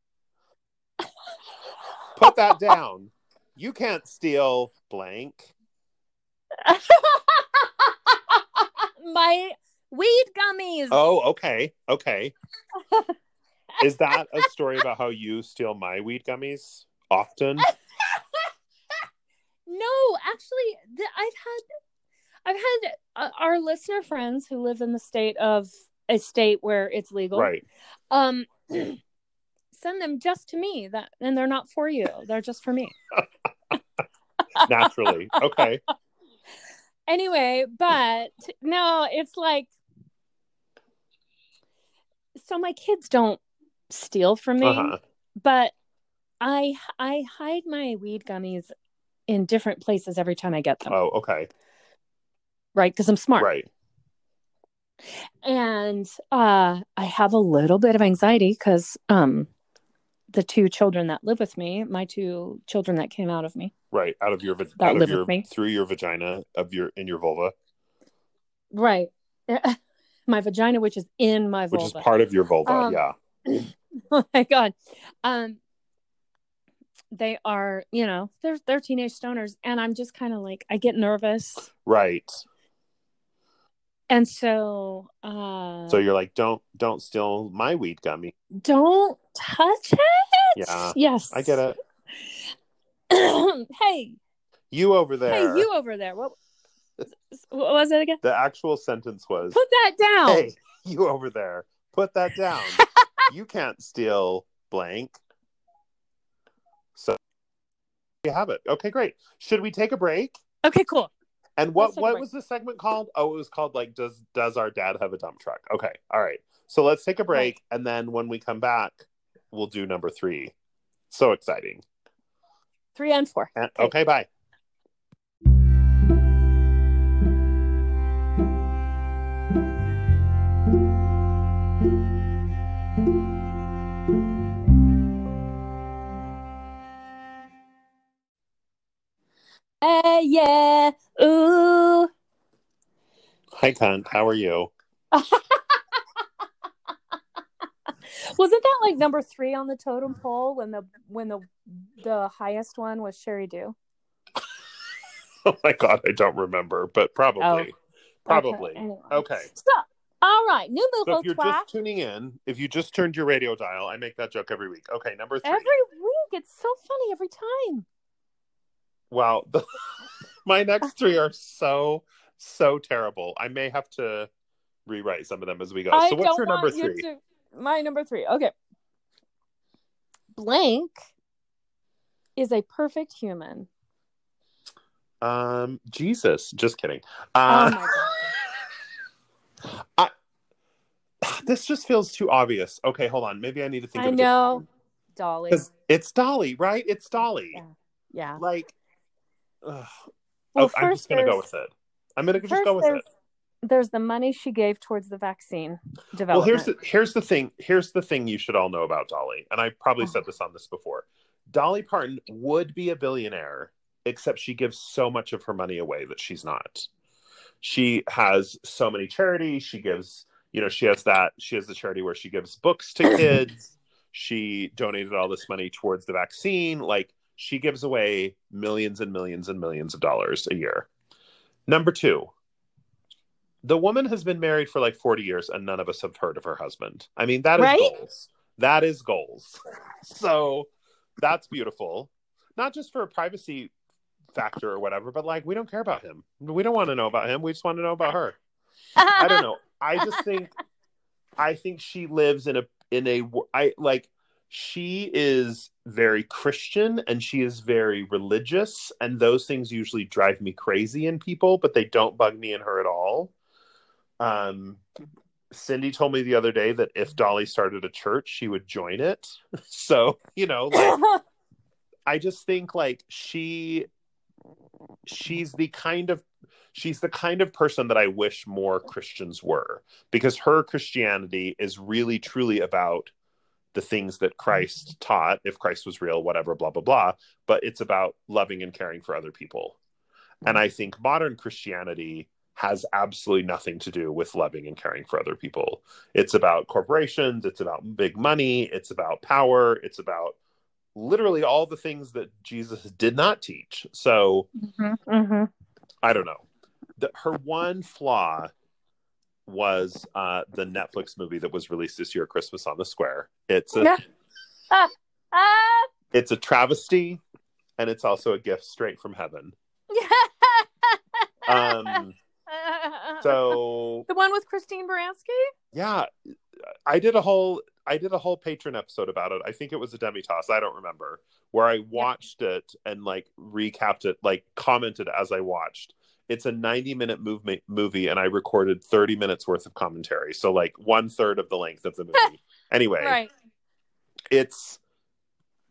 Put that down. You can't steal blank. my weed gummies Oh, okay. Okay. Is that a story about how you steal my weed gummies often? No, actually, th- I've had, I've had uh, our listener friends who live in the state of a state where it's legal. Right. Um, send them just to me. That and they're not for you. They're just for me. Naturally. Okay. Anyway, but no, it's like, so my kids don't steal from me, Uh-huh. but I I hide my weed gummies in different places every time I get them. Oh, okay. Right, because I'm smart. Right. and uh i have a little bit of anxiety because um the two children that live with me my two children that came out of me Right. Out of your That out live of your with me. through your vagina of your in your vulva, right my vagina which is in my which is part of your vulva. Um, yeah. oh my god um they are you know they're they're teenage stoners and i'm just kind of like i get nervous Right. And so uh So you're like, don't don't steal my weed gummy. don't touch it Yeah. yes I get it. hey, You over there. hey, you over there. What, what was it again? The actual sentence was Put that down. Hey, you over there. Put that down. you can't steal blank. So you have it. Okay, great. Should we take a break? Okay, cool. And what Let's take a what break. was the segment called? Oh, it was called like does does our dad have a dump truck? Okay. All right. So let's take a break and then when we come back, we'll do number 3. So exciting. Three and four. And- Okay. okay, bye. Hey, yeah. Ooh. Hi cunt. How are you? Wasn't that like number three on the totem pole when the when the the highest one was Sheri Dew? Oh my god, I don't remember, but probably. Oh, probably. Okay, anyway. okay. So, all right, numéro So if you're just tuning in, if you just turned your radio dial, I make that joke every week. Okay, number three. Every week, it's so funny every time. Wow, the, my next three are so so terrible. I may have to rewrite some of them as we go. I so what's your number want you three? to- My number three. Okay. Blank is a perfect human. Um, Jesus, just kidding. oh Uh, my god. this just feels too obvious. Okay, hold on. Maybe I need to think. I of know. Dolly. it's Dolly, right? It's Dolly. Yeah. Yeah. Like, ugh. Well, Oh, I'm just gonna go with it. I'm gonna just go with there's, it. there's the money she gave towards the vaccine development. Well, here's the here's the thing. Here's the thing you should all know about Dolly, and I probably Uh-huh. said this on this before. Dolly Parton would be a billionaire, except she gives so much of her money away that she's not. She has so many charities. She gives, you know, she has that. She has the charity where she gives books to kids. she donated all this money towards the vaccine. Like she gives away millions and millions and millions of dollars a year. Number two, the woman has been married for like 40 years and none of us have heard of her husband. I mean, that is Right? goals. That is goals. So that's beautiful. Not just for a privacy factor or whatever, but like we don't care about him. We don't want to know about him. We just want to know about her. I don't know. I just think I think she lives in a in a I like she is very Christian and she is very religious and those things usually drive me crazy in people, but they don't bug me in her at all. Um Cindy told me the other day that if Dolly started a church, she would join it. So, you know, like I just think like she she's the kind of she's the kind of person that I wish more Christians were because her Christianity is really truly about the things that Christ taught if Christ was real whatever blah blah blah but it's about loving and caring for other people. And I think modern Christianity has absolutely nothing to do with loving and caring for other people. It's about corporations, it's about big money, it's about power, it's about literally all the things that Jesus did not teach. So hmm I don't know. The, her one flaw was uh, the Netflix movie that was released this year, Christmas on the Square. It's a Yeah. Ah. it's a travesty, and it's also a gift straight from heaven. Um, so the one with Christine Baranski? yeah, I did a whole I did a whole patron episode about it. I think it was a demi toss. I don't remember where I watched it and like recapped it, like commented as I watched. It's a 90 minute movement movie, and I recorded 30 minutes worth of commentary. So like one third of the length of the movie. anyway, Right. it's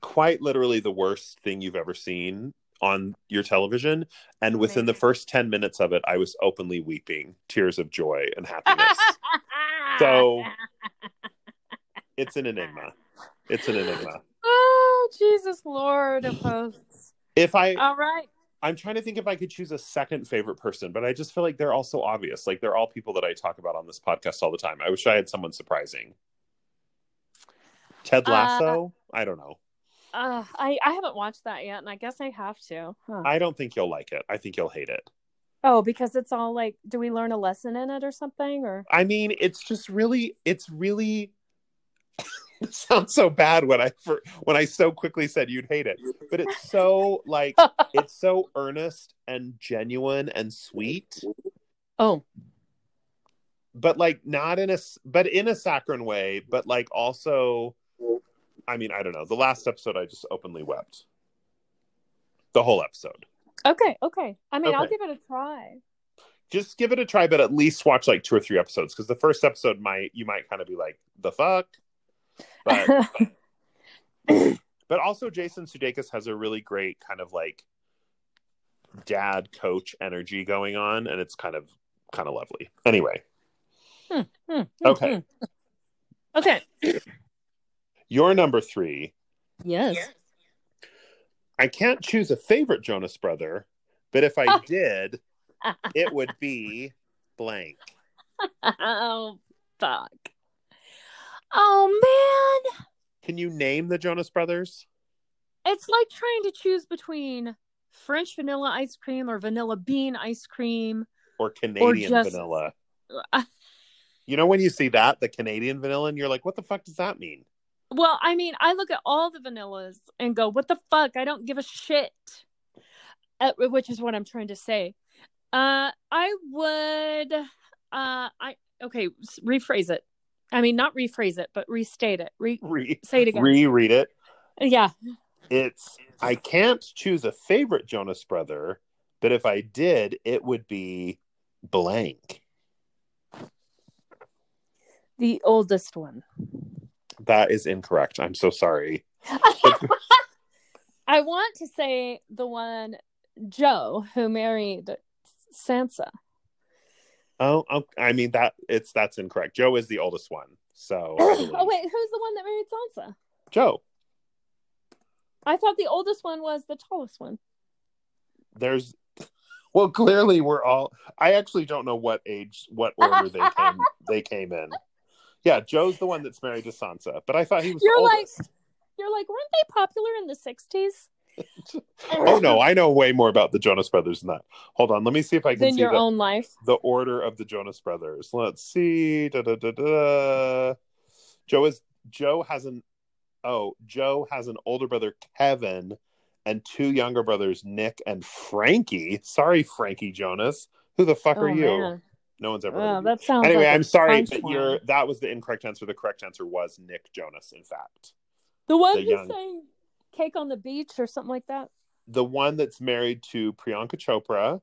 quite literally the worst thing you've ever seen on your television and within the first 10 minutes of it i was openly weeping tears of joy and happiness So- it's an enigma it's an enigma oh, Jesus Lord of hosts. if i All right. I'm trying to think if i could choose a second favorite person but i just feel like they're all so obvious like they're all people that i talk about on this podcast all the time i wish i had someone surprising ted Uh, lasso i don't know Uh, I, I haven't watched that yet, and I guess I have to. Huh. i don't think you'll like it i think you'll hate it oh, because it's all like, do we learn a lesson in it or something? Or I mean, it's just really, it's really It sounds so bad when I for, when I so quickly said you'd hate it, but it's so like it's so earnest and genuine and sweet, Oh, but like not in a but in a saccharine way, but like also, I mean, I don't know. The last episode, I just openly wept. The whole episode. okay, okay. I mean, I'll give it a try. Just give it a try, but at least watch like two or three episodes because the first episode might you might kind of be like the fuck, but but also Jason Sudeikis has a really great kind of like dad coach energy going on, and it's kind of kind of lovely. Anyway, Hmm, hmm, Okay. hmm. Okay. your number three. Yes. I can't choose a favorite Jonas brother, but if I did, it would be blank. oh, fuck. Oh, man. Can you name the Jonas brothers? It's like trying to choose between French vanilla ice cream or vanilla bean ice cream. Or Canadian just- vanilla? You know when you see that, the Canadian vanilla, and you're like, what the fuck does that mean? Well, I mean, I look at all the vanillas and go, "What the fuck? I don't give a shit." Uh, which is what I'm trying to say. Uh, I would. Uh, I okay. Rephrase it. I mean, not rephrase it, but restate it. Re- Re- say it again. reread it. yeah. It's I can't choose a favorite Jonas brother, but if I did, it would be blank. The oldest one. That is incorrect. I'm so sorry. I want to say the one Joe who married Sansa. Oh, oh, I mean that it's that's incorrect. Joe is the oldest one. So oh wait, who's the one that married Sansa? Joe. I thought the oldest one was the tallest one. There's well, clearly we're all. I actually don't know what age, what order they came. They came in. Yeah, Joe's the one that's married to Sansa, but I thought he was. You're like- You're like, weren't they popular in the '60s? Oh no, I know way more about the Jonas Brothers than that. Hold on, let me see if I can In see your the, own life. the order of the Jonas Brothers. Let's see. Da, da, da, da. Joe is Joe has an oh Joe has an older brother Kevin and two younger brothers Nick and Frankie. Sorry, Frankie Jonas. Who the fuck are oh, you? man. No one's ever. heard Wow, of you. that sounds. Anyway, like I'm sorry, but one. you're that was the incorrect answer. The correct answer was Nick Jonas. In fact, the one the who young- sang "Cake on the Beach" or something like that. the one that's married to Priyanka Chopra.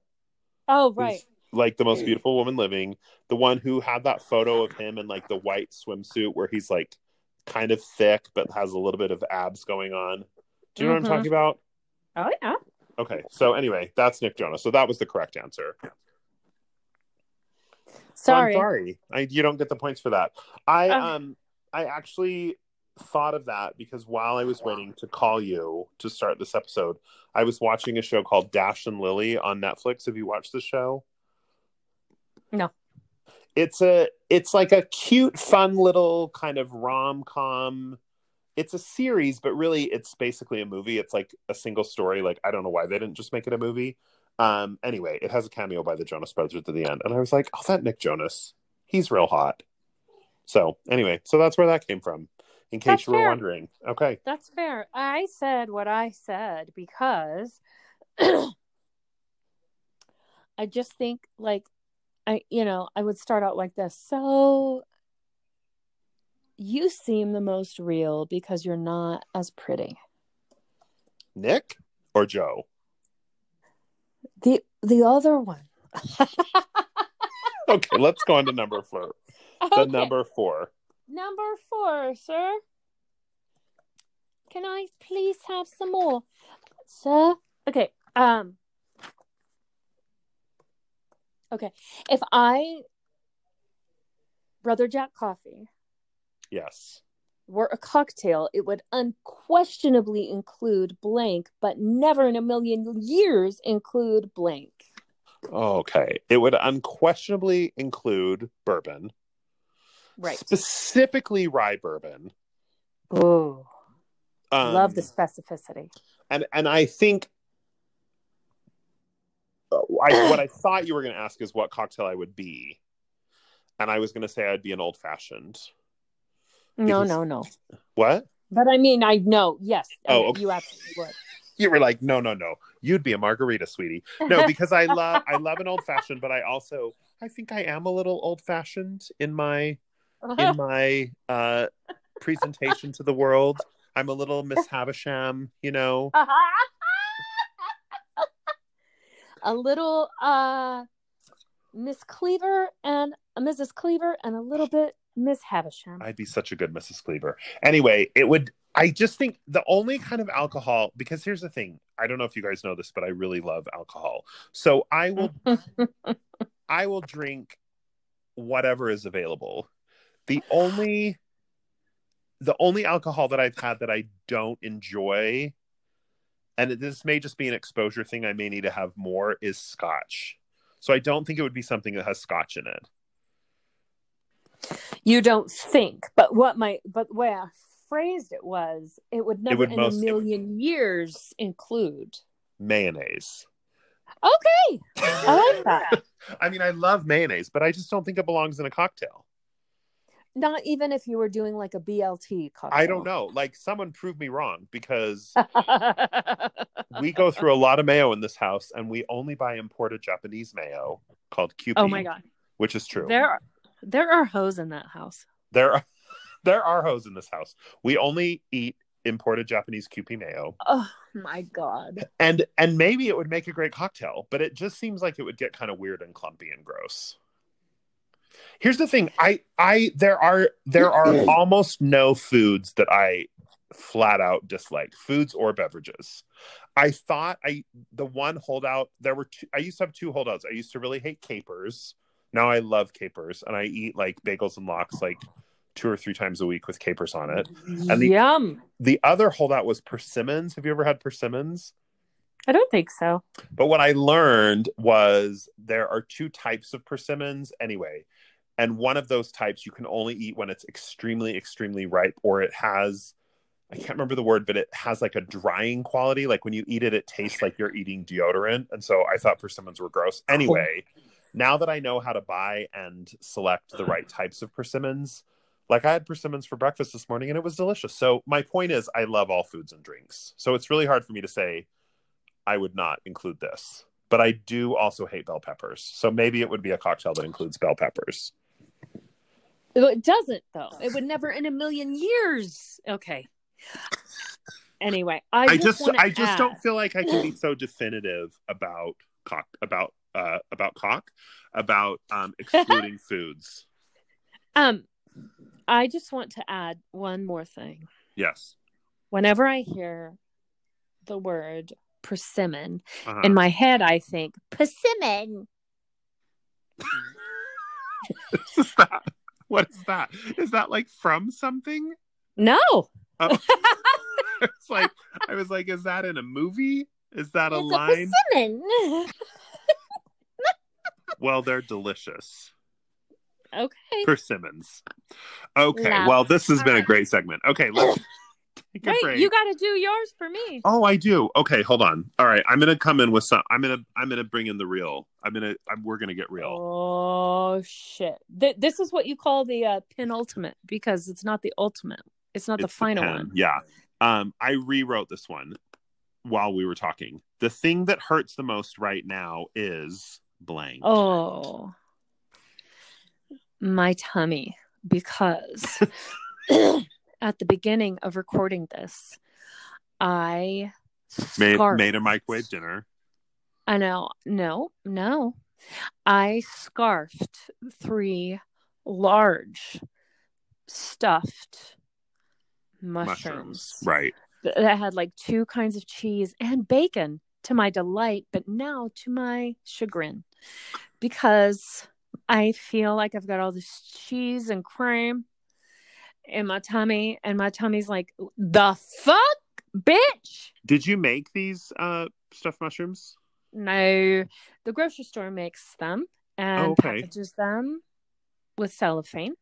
Oh, right. like the most beautiful woman living. The one who had that photo of him in like the white swimsuit where he's like kind of thick but has a little bit of abs going on. Do you know what Mhm. I'm talking about? Oh yeah. Okay. So anyway, that's Nick Jonas. So that was the correct answer. So Sorry. I'm sorry. I, you don't get the points for that. I Okay. um I actually thought of that because while I was waiting to call you to start this episode, I was watching a show called Dash and Lily on Netflix. Have you watched the show? No. It's a it's like a cute, fun little kind of rom com. It's a series, but really it's basically a movie. It's like a single story. Like I don't know why they didn't just make it a movie. Um, anyway, it has a cameo by the Jonas Brothers at the end, and I was like, "Oh, that Nick Jonas, he's real hot." So anyway, so that's where that came from. In case That's you were fair. wondering, okay, That's fair. I said what I said because I just think like I you know, I would start out like this. So you seem the most real because you're not as pretty. Nick or Joe? The the other one. Okay, let's go on to number four. The number four. Number four, sir. Can I please have some more, sir? Okay. Um. Okay. If I, Brother Jack Coffee, Yes. were a cocktail, it would unquestionably include blank, but never in a million years include blank. Okay. It would unquestionably include bourbon, Right. specifically rye bourbon. Oh, Um, love the specificity. and and I think uh, I, what I thought you were going to ask is what cocktail I would be, and I was going to say I'd be an old fashioned. No, no, no. What? But I mean, I know. Yes. Oh, okay. you absolutely would. You were like, no, no, no. You'd be a margarita, sweetie. No, because I love I love an old fashioned, but I also I think I am a little old fashioned in my in my uh presentation to the world. I'm a little Miss Havisham, you know. a little uh Miss Cleaver and a Mrs. Cleaver and a little bit Miss Havisham. I'd be such a good Mrs. Cleaver. Anyway, it would. I just think the only kind of alcohol, because here's the thing. I don't know if you guys know this, but I really love alcohol. So I will, I will drink whatever is available. The only, the only alcohol that I've had that I don't enjoy, and this may just be an exposure thing. I may need to have more is Scotch. So I don't think it would be something that has Scotch in it. you don't think, but what my but the way I phrased it was it would never would in most- a million years include. Mayonnaise. Okay. I like that. I mean, I love mayonnaise, but I just don't think it belongs in a cocktail. Not even if you were doing like a BLT cocktail. I don't know. Like, someone proved me wrong because we go through a lot of mayo in this house, and we only buy imported Japanese mayo called Kewpie. oh my god. which is true. There are there are hoes in that house. There are there are hoes in this house. We only eat imported Japanese Kewpie mayo, Oh my god. and and maybe it would make a great cocktail, but it just seems like it would get kind of weird and clumpy and gross. Here's the thing: I I there are there are almost no foods that I flat out dislike, foods or beverages. I thought I the one holdout there were two, I used to have two holdouts. I used to really hate capers. Now I love capers, and I eat like bagels and lox like two or three times a week with capers on it. And the- Yum. The other holdout was persimmons. Have you ever had persimmons? I don't think so. But what I learned was there are two types of persimmons anyway. And one of those types you can only eat when it's extremely, extremely ripe, or it has, I can't remember the word, but it has like a drying quality. Like when you eat it, it tastes like you're eating deodorant. And so I thought persimmons were gross. Oh. Anyway, now that I know how to buy and select the right types of persimmons, like I had persimmons for breakfast this morning and it was delicious. So my point is, I love all foods and drinks. So it's really hard for me to say I would not include this. But I do also hate bell peppers. So maybe it would be a cocktail that includes bell peppers. It doesn't though. It would never in a million years. Okay. Anyway, I, I just, I just don't feel like I can be so definitive about cock about uh about cock about um excluding foods. Um, I just want to add one more thing. Yes. Whenever I hear the word persimmon, Uh-huh. in my head I think persimmon. what is that? Is that like from something? No, Oh. it's like I was like, is that in a movie? Is that a it's line? a persimmon. well, they're delicious. okay. Persimmons. Okay. Well, this has been a great segment. Okay, let's take Wait, break. you got to do yours for me. Oh, I do. Okay, hold on. All right, I'm gonna come in with some. I'm gonna. I'm gonna bring in the real. I'm gonna. I'm, we're gonna get real. Oh shit! Th- this is what you call the uh, penultimate because it's not the ultimate. It's not the final pen. one. Yeah. Um, I rewrote this one while we were talking. The thing that hurts the most right now is blank. Oh, my tummy because at the beginning of recording this, I made scarfed- made a microwave dinner. I know. No, no. I scarfed three large stuffed mushrooms, Right. that had like two kinds of cheese and bacon to my delight, but now to my chagrin because I feel like I've got all this cheese and cream in my tummy, and my tummy's like, the fuck, bitch. Did you make these uh stuffed mushrooms? No, the grocery store makes them and Oh, okay. packages them with cellophane,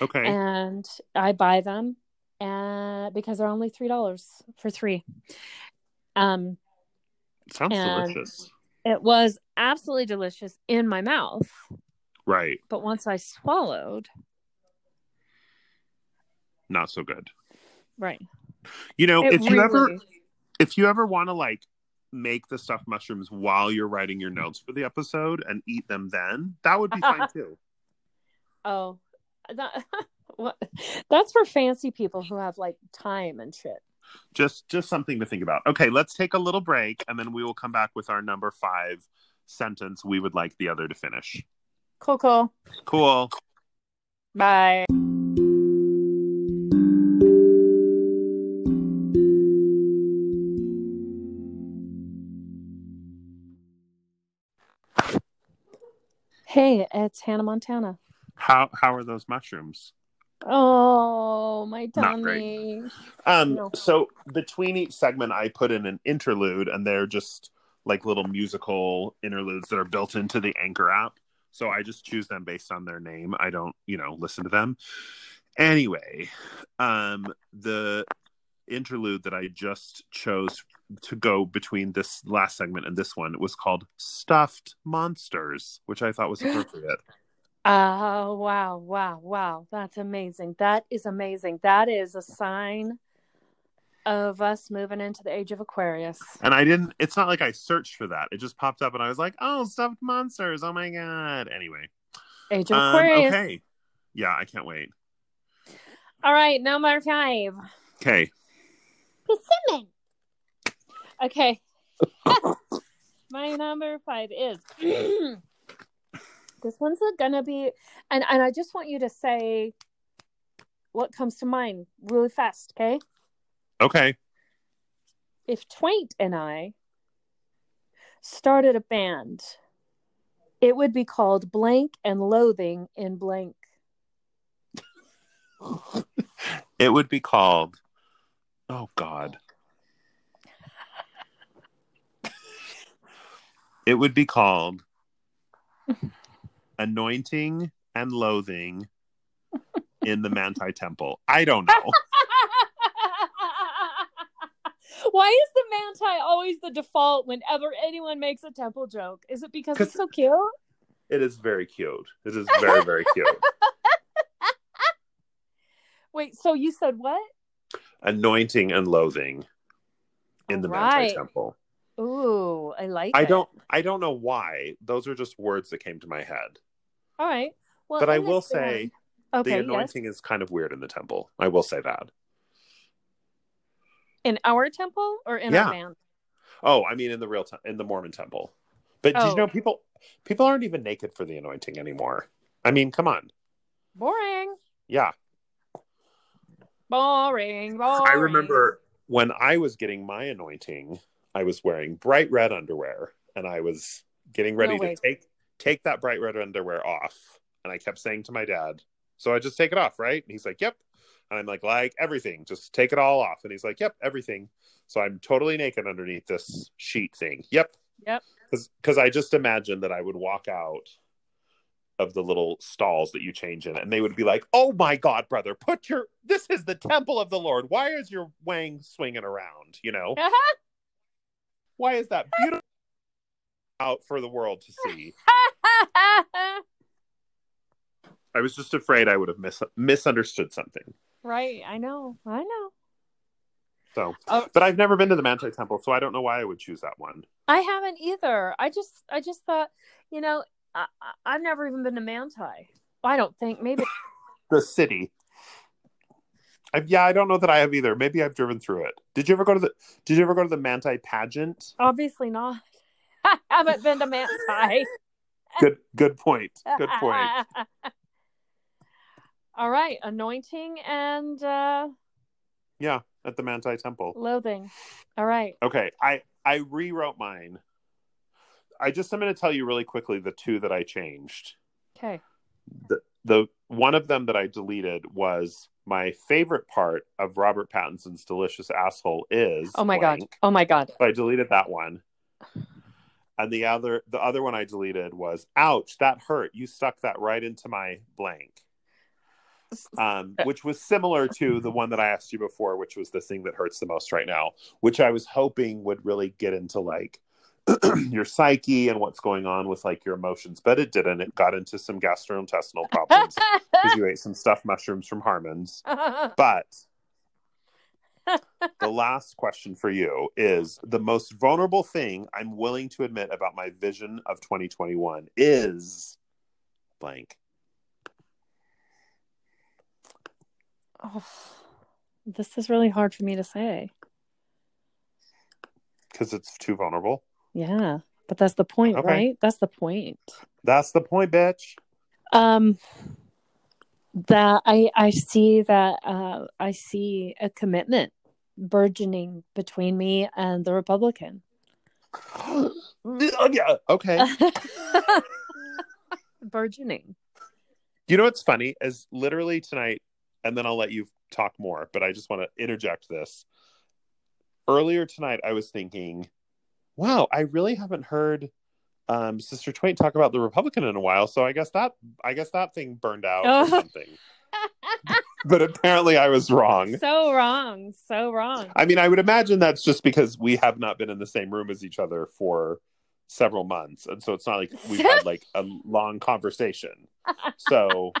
Okay. and I buy them and because they're only three dollars for three. Um, Sounds delicious. it was absolutely delicious in my mouth, Right. but once I swallowed, not so good. Right. You know, It if you ever if you ever want to like make the stuffed mushrooms while you're writing your notes for the episode and eat them then, that would be fine too. Oh, that, what? That's for fancy people who have like time and shit. Just just something to think about. Okay, let's take a little break and then we will come back with our number 5 sentence we would like the other to finish. Cool, cool. Cool. Bye. Hey, it's Hannah Montana. How how are those mushrooms? Oh, my Not great. tummy. Um, No. so between each segment, I put in an interlude, and they're just like little musical interludes that are built into the Anchor app. So I just choose them based on their name. I don't, you know, listen to them. Anyway, um, the interlude that I just chose to go between this last segment and this one it was called "Stuffed Monsters," which I thought was appropriate. Oh, wow, wow, wow. That's amazing. That is amazing. That is a sign of us moving into the age of Aquarius. And I didn't, it's not like I searched for that. It just popped up and I was like, oh, stuffed monsters. Oh my God. Anyway. Age of Um, Aquarius. okay. Yeah, I can't wait. All right, number five. Okay. Persimmon. Okay. My number five is this one's gonna be and and I just want you to say what comes to mind really fast, okay? Okay. If Twain and I started a band, it would be called Blank and Loathing in Blank. It would be called, oh God. It would be called Anointing and Loathing in the Manti Temple. I don't know. Why is the manti always the default whenever anyone makes a temple joke? Is it because it's so cute? It is very cute. It is very, very cute. Wait, so you said what? Anointing and Loathing in the Manti Temple. Ooh, I like I it. don't I don't know why. Those are just words that came to my head. All right. Well, but I will say okay, the anointing is kind of weird in the temple. I will say that. in our temple or in Yeah. our band? Oh, I mean in the real te- in the Mormon temple. But Oh. you know people people aren't even naked for the anointing anymore. I mean, come on. Boring, Yeah. boring, boring. I remember when I was getting my anointing, I was wearing bright red underwear and I was getting ready No to take take that bright red underwear off. And I kept saying to my dad, "So I just take it off, right?" And he's like, "Yep." And I'm like, "Like everything, just take it all off." And he's like, "Yep, everything." So I'm totally naked underneath this sheet thing. Yep. Yep. Because I just imagined that I would walk out of the little stalls that you change in, and they would be like, "Oh my God, brother, put your this is the temple of the Lord. Why is your wang swinging around? You know, uh-huh. Why is that beautiful out for the world to see?" I was just afraid I would have mis- misunderstood something. right, I know, I know. So, Oh. but I've never been to the Manti Temple, so I don't know why I would choose that one. I haven't either. I just, I just thought, you know, I, I- I've never even been to Manti. I don't think maybe. The city. I've, yeah, I don't know that I have either. Maybe I've driven through it. Did you ever go to the? Did you ever go to the Manti pageant? Obviously not. I haven't been to Manti. Good, good point. Good point. All right, anointing and uh, Yeah, at the Manti Temple. loathing. All right. Okay, I I rewrote mine. I just I'm going to tell you really quickly the two that I changed. Okay. The the one of them that I deleted was my favorite part of Robert Pattinson's delicious asshole is. Oh my god. Oh my god. So I deleted that one. And the other the other one I deleted was ouch, that hurt. You stuck that right into my blank. Um, which was similar to the one that I asked you before, which was the thing that hurts the most right now, which I was hoping would really get into like your psyche and what's going on with like your emotions, but it didn't. It got into some gastrointestinal problems because you ate some stuffed mushrooms from Harmon's. But the last question for you is the most vulnerable thing I'm willing to admit about my vision of 2021 is blank. oh, this is really hard for me to say. Because it's too vulnerable. Yeah, but that's the point, Okay. right? That's the point. That's the point, bitch. Um, that I I see that uh, I see a commitment burgeoning between me and the Republican. yeah. Okay. burgeoning. You know what's funny is literally tonight, and then I'll let you talk more, but I just want to interject this. Earlier tonight, I was thinking, wow, I really haven't heard um, Sister Twain talk about the Republican in a while, so I guess that I guess that thing burned out Oh. or something. but apparently, I was wrong. so wrong, so wrong. I mean, I would imagine that's just because we have not been in the same room as each other for several months, and so it's not like we've had like a long conversation. So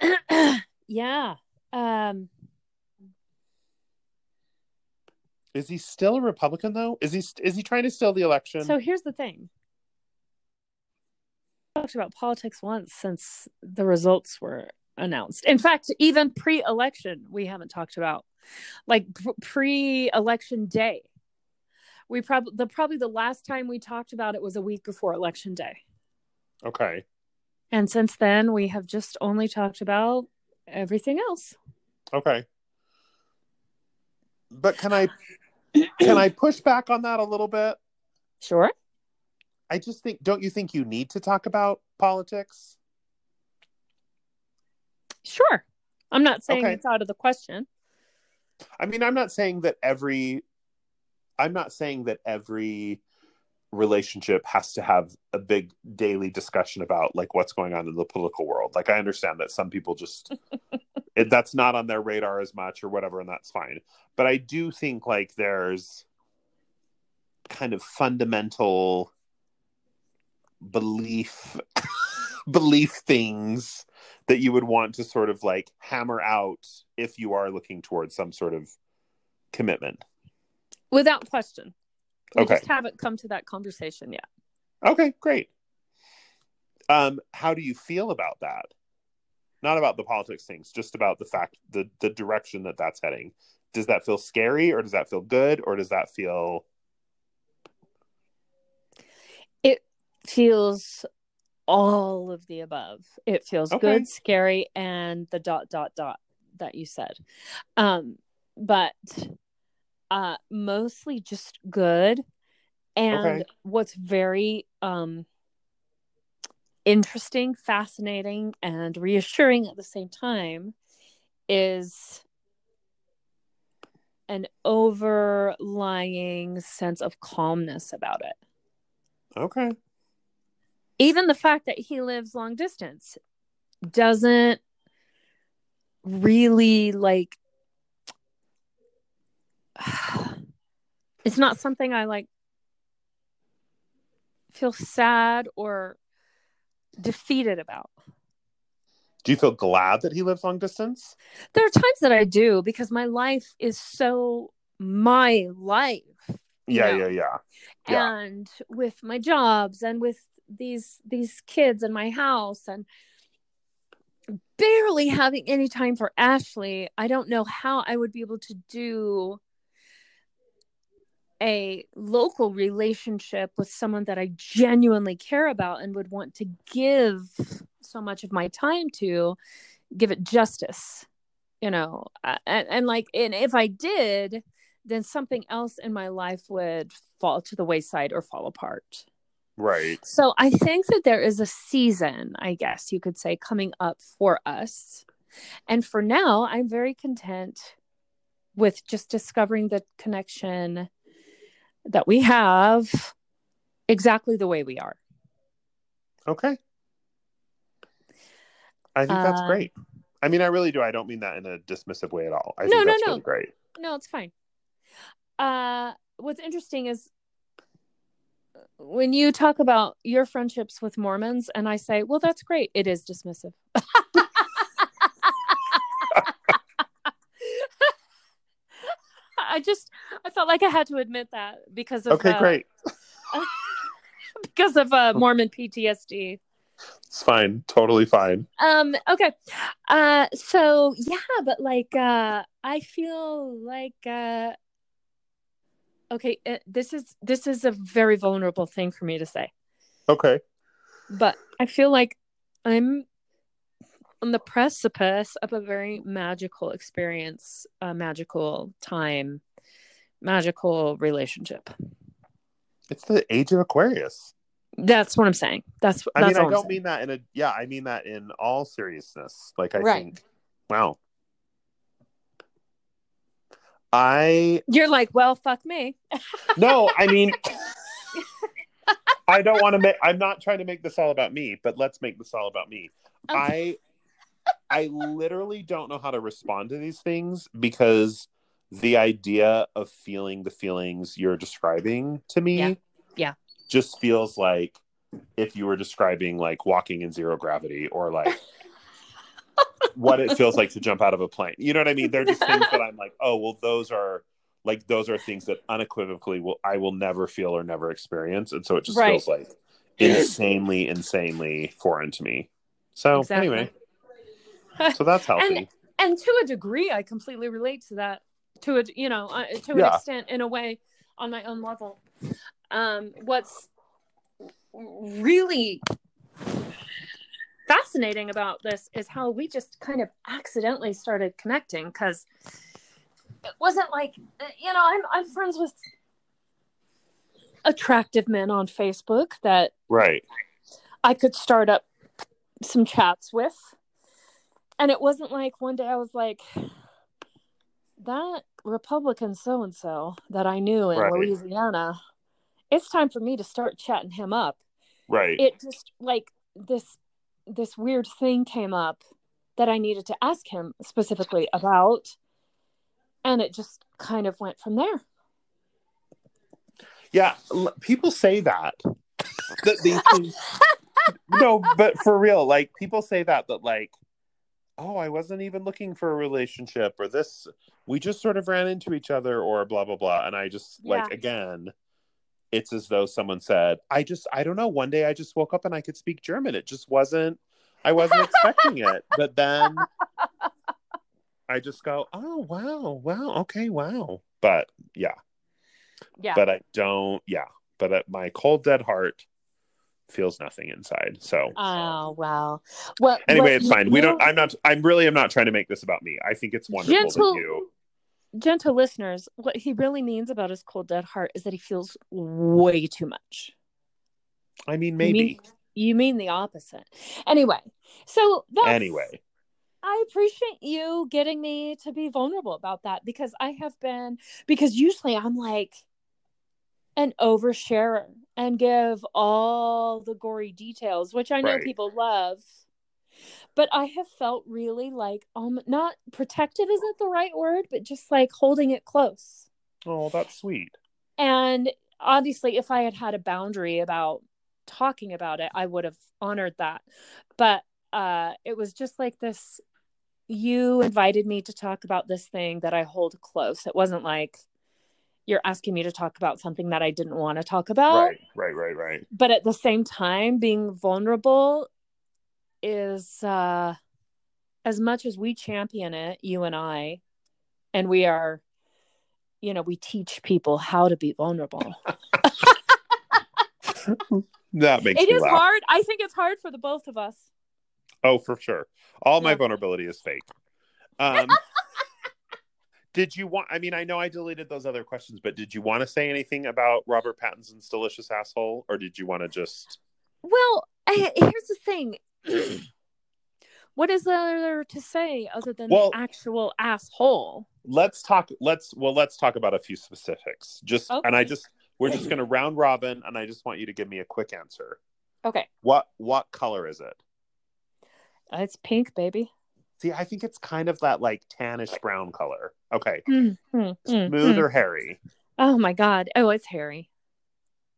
yeah. Um. Is he still a Republican though? Is he is he trying to steal the election? So here's the thing. I talked about politics once since the results were announced. In fact, even pre-election, we haven't talked about like pre-election day. We probably the probably the last time we talked about it was a week before election day. okay. And since then, we have just only talked about everything else. Okay. But can I can I push back on that a little bit? Sure. I just think don't you think you need to talk about politics? Sure. I'm not saying Okay. it's out of the question. I mean, I'm not saying that every I'm not saying that every relationship has to have a big daily discussion about like what's going on in the political world. Like I understand that some people just it, that's not on their radar as much or whatever and that's fine. But I do think like there's kind of fundamental belief belief things that you would want to sort of like hammer out if you are looking towards some sort of commitment. Without question. We Okay. just haven't come to that conversation yet. Okay, great. Um, how do you feel about that? Not about the politics things, just about the fact the the direction that that's heading. Does that feel scary, or does that feel good, or does that feel It feels all of the above. It feels Okay. good, scary, and the dot dot dot that you said. Um, but uh mostly just good. And Okay. what's very um interesting, fascinating, and reassuring at the same time is an overlying sense of calmness about it. okay? even the fact that he lives long distance doesn't really like it's not something i like feel sad or defeated about Do you feel glad that he lives long distance? there are times that i do because my life is so my life you Yeah, know? yeah, yeah. Yeah. and with my jobs and with these these kids in my house and barely having any time for Ashley, I don't know how I would be able to do a local relationship with someone that I genuinely care about and would want to give so much of my time to give it justice you know and, and like and if i did then something else in my life would fall to the wayside or fall apart Right. so I think that there is a season, I guess you could say, coming up for us. And for now, I'm very content with just discovering the connection that we have exactly the way we are. Okay. I think that's Um, great. I mean, I really do. I don't mean that in a dismissive way at all. I No, think no, that's no. really great. No, it's fine. Uh, what's interesting is when you talk about your friendships with Mormons, and I say, well, that's great. It is dismissive. I just I felt like I had to admit that because of Okay, uh, great. because of uh, Mormon PTSD. It's fine. Totally fine. Um okay. Uh so yeah, but like uh I feel like uh okay, uh, this is this is a very vulnerable thing for me to say. Okay. But I feel like I'm on the precipice of a very magical experience, a magical time, magical relationship. It's the age of Aquarius. That's what I'm saying. That's I mean, I I'm don't saying. mean that in a yeah, I mean that in all seriousness. Like I Right. think wow. I You're like, well, fuck me. no, I mean I don't want to make I'm not trying to make this all about me, but let's make this all about me. I I literally don't know how to respond to these things because the idea of feeling the feelings you're describing to me Yeah. Yeah. just feels like if you were describing like walking in zero gravity or like what it feels like to jump out of a plane. You know what I mean? They're just things that I'm like, oh well those are like those are things that unequivocally will I will never feel or never experience. And so it just Right. feels like insanely, insanely foreign to me. So Exactly. anyway. So that's healthy. and to a degree i completely relate to that to a you know uh, to an Yeah. extent in a way on my own level um what's really fascinating about this is how we just kind of accidentally started connecting because it wasn't like you know i'm i'm friends with attractive men on facebook that right. I could start up some chats with. And it wasn't like one day I was like, that Republican so and so that I knew in Right. Louisiana, it's time for me to start chatting him up. Right. It just like this this weird thing came up that I needed to ask him specifically about. And it just kind of went from there. yeah. l- People say that. that no, but for real, like people say that that like, oh, I wasn't even looking for a relationship or this we just sort of ran into each other or blah blah blah. And I just like again, it's as though someone said, I just I don't know, one day I just woke up and I could speak German. It just wasn't I wasn't expecting it. But then I just go, Oh wow, wow, okay, wow. But yeah. Yeah. But I don't yeah. But uh, my cold dead heart feels nothing inside. So Oh wow. Well anyway it's fine we don't i'm not i'm really i'm not trying to make this about me i think it's wonderful Gentle- that you gentle listeners, what he really means about his cold dead heart is that he feels way too much. i mean You maybe mean, you mean the opposite. Anyway, so that's anyway I appreciate you getting me to be vulnerable about that because I have been because usually I'm like an oversharer and give all the gory details, which I know Right. people love. But I have felt really like um not protective isn't the right word, but just like holding it close. oh that's sweet And obviously, if I had had a boundary about talking about it, I would have honored that. But uh, it was just like this you invited me to talk about this thing that I hold close. It wasn't like you're asking me to talk about something that I didn't want to talk about. right right right right But at the same time, being vulnerable is uh, as much as we champion it, you and I, and we are, you know, we teach people how to be vulnerable. that makes It is laugh hard. I think it's hard for the both of us. oh for sure all my vulnerability is fake um did you want i mean i know i deleted those other questions but did you want to say anything about robert pattinson's delicious asshole or did you want to just Well, I, here's the thing. what is there to say other than Well- the actual asshole? let's talk let's well let's talk about a few specifics just and i just we're just going to round robin and i just want you to give me a quick answer Okay, what what color is it Uh, it's pink, baby. See i think it's kind of that like tannish brown color okay Mm, mm, mm, smooth mm. or hairy Oh my god. Oh, it's hairy.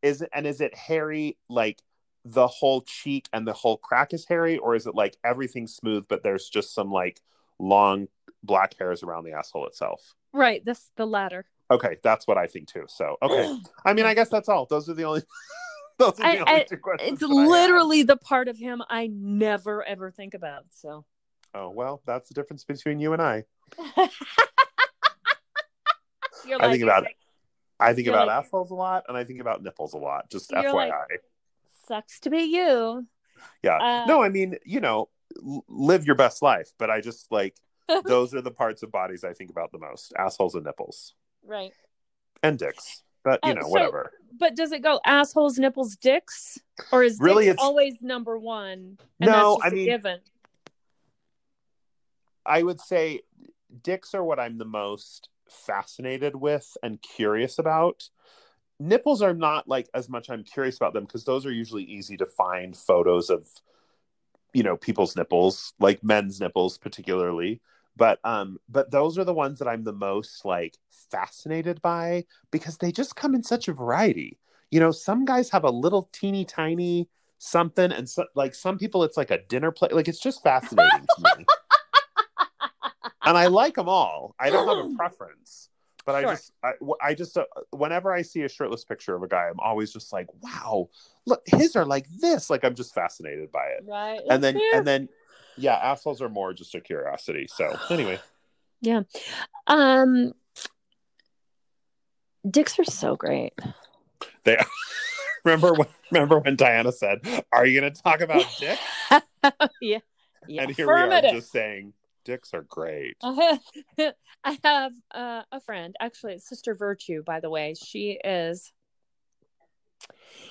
is it and is it hairy like the whole cheek and the whole crack is hairy, or is it like everything smooth, but there's just some like long black hairs around the asshole itself? Right. This the latter. Okay, that's what I think too. So okay, I mean, I guess that's all. Those are the only. those are the I- only I- two questions. It's that I have. literally the part of him I never ever think about. So Oh well, that's the difference between you and I. I think about like, I think about like- assholes a lot, and I think about nipples a lot. Just FYI. like- sucks to be you. yeah. uh, no, I mean, you know, live your best life. But I just like those are the parts of bodies I think about the most: assholes and nipples Right. and dicks. But you Uh, know, so- whatever. But does it go assholes, nipples, dicks? Or is Really, it's- always number one? No, that's just I a mean- given. I would say dicks are what I'm the most fascinated with and curious about. Nipples are not like as much I'm curious about them because those are usually easy to find photos of you know people's nipples, like men's nipples particularly. But um but those are the ones that I'm the most like fascinated by because they just come in such a variety. You know, some guys have a little teeny tiny something and so, like some people it's like a dinner plate like it's just fascinating to me and I like them all. I don't have a preference, but I just, I, I just, uh, whenever I see a shirtless picture of a guy, I'm always just like, wow, look, his are like this. Like I'm just fascinated by it. Right. And then, Fair. and then, yeah, assholes are more just a curiosity. So anyway, Yeah. um dicks are so great. they are. remember when, remember when Diana said, "Are you going to talk about dicks?" yeah. Yeah. and here we are just saying, "Dicks are great." I have uh, a friend, actually, it's Sister Virtue, by the way. She is,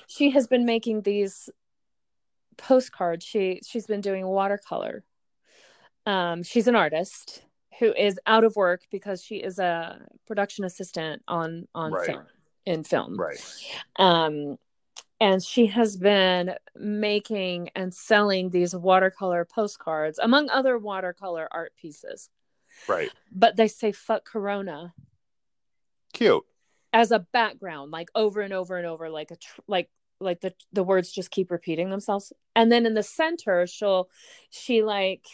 she has been making these postcards. She she's been doing watercolor. Um, she's an artist who is out of work because she is a production assistant on on Right. film in film. Right. Um, and she has been making and selling these watercolor postcards, among other watercolor art pieces. Right. But they say "fuck Corona" Cute. as a background, like over and over and over, like a tr- like like the the words just keep repeating themselves. And then in the center, she'll she like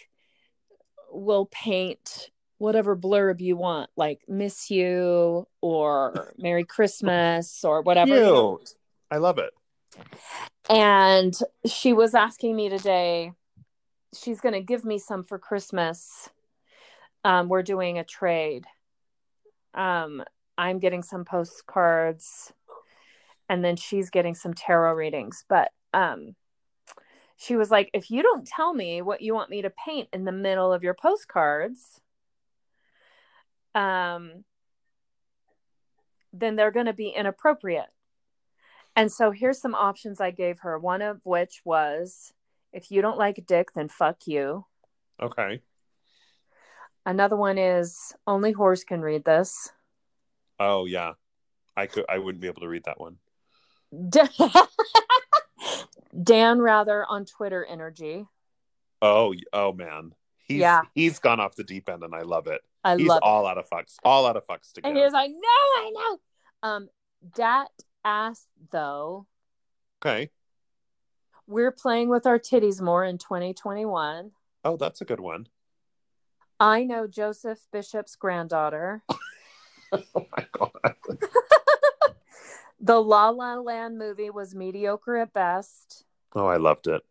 will paint whatever blurb you want, like "miss you" or "Merry Christmas" or whatever. Cute. I love it. And she was asking me today she's going to give me some for christmas. Um, we're doing a trade. Um, i'm getting some postcards and then she's getting some tarot readings. But um, she was like if you don't tell me what you want me to paint in the middle of your postcards um, then they're going to be inappropriate and so here's some options I gave her. One of which was if you don't like dick, then fuck you. Okay. Another one is only whores can read this. Oh yeah. I could. I wouldn't be able to read that one. Dan Rather on Twitter energy. Oh, oh man, he's Yeah. he's gone off the deep end, and I love it. I he's love it. all out of fucks, all out of fucks to And go. he was like, no, I know. Um, dat ass though. Okay. We're playing with our titties more in 2021. Oh, that's a good one. I know Joseph Bishop's granddaughter. oh my god. The La La Land movie was mediocre at best. Oh, I loved it.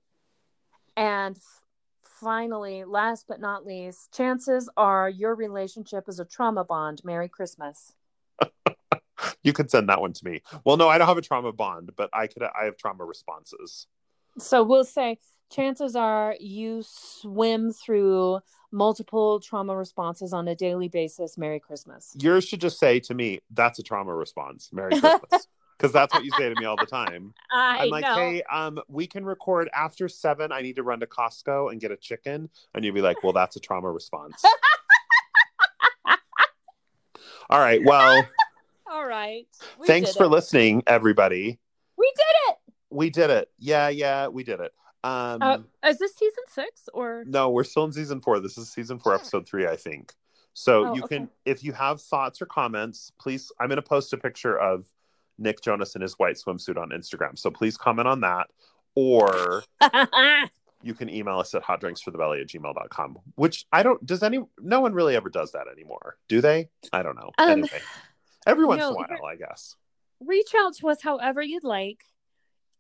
And f- finally, last but not least, chances are your relationship is a trauma bond. Merry Christmas. You could send that one to me. Well, no, I don't have a trauma bond, but I could. I have trauma responses. So we'll say chances are you swim through multiple trauma responses on a daily basis. Merry Christmas. Yours should just say to me, "That's a trauma response." Merry Christmas, because that's what you say to me all the time. I I'm like, know. hey, um, we can record after seven. I need to run to Costco and get a chicken, and you'd be like, well, that's a trauma response. All right. Well, All right. We thanks for it. listening, everybody. We did it. We did it. Yeah, yeah, we did it. Um, Uh, is this season six or? no, we're still in season four. This is season four, episode three, I think. So Oh, you can, if you have thoughts or comments, please. I'm going to post a picture of Nick Jonas in his white swimsuit on Instagram. So please comment on that. Or you can email us at hotdrinksforthebelly at gmail.com, which I don't, does any, no one really ever does that anymore. Do they? I don't know. Um, anyway, every once no, in a while, I guess. Reach out to us however you'd like.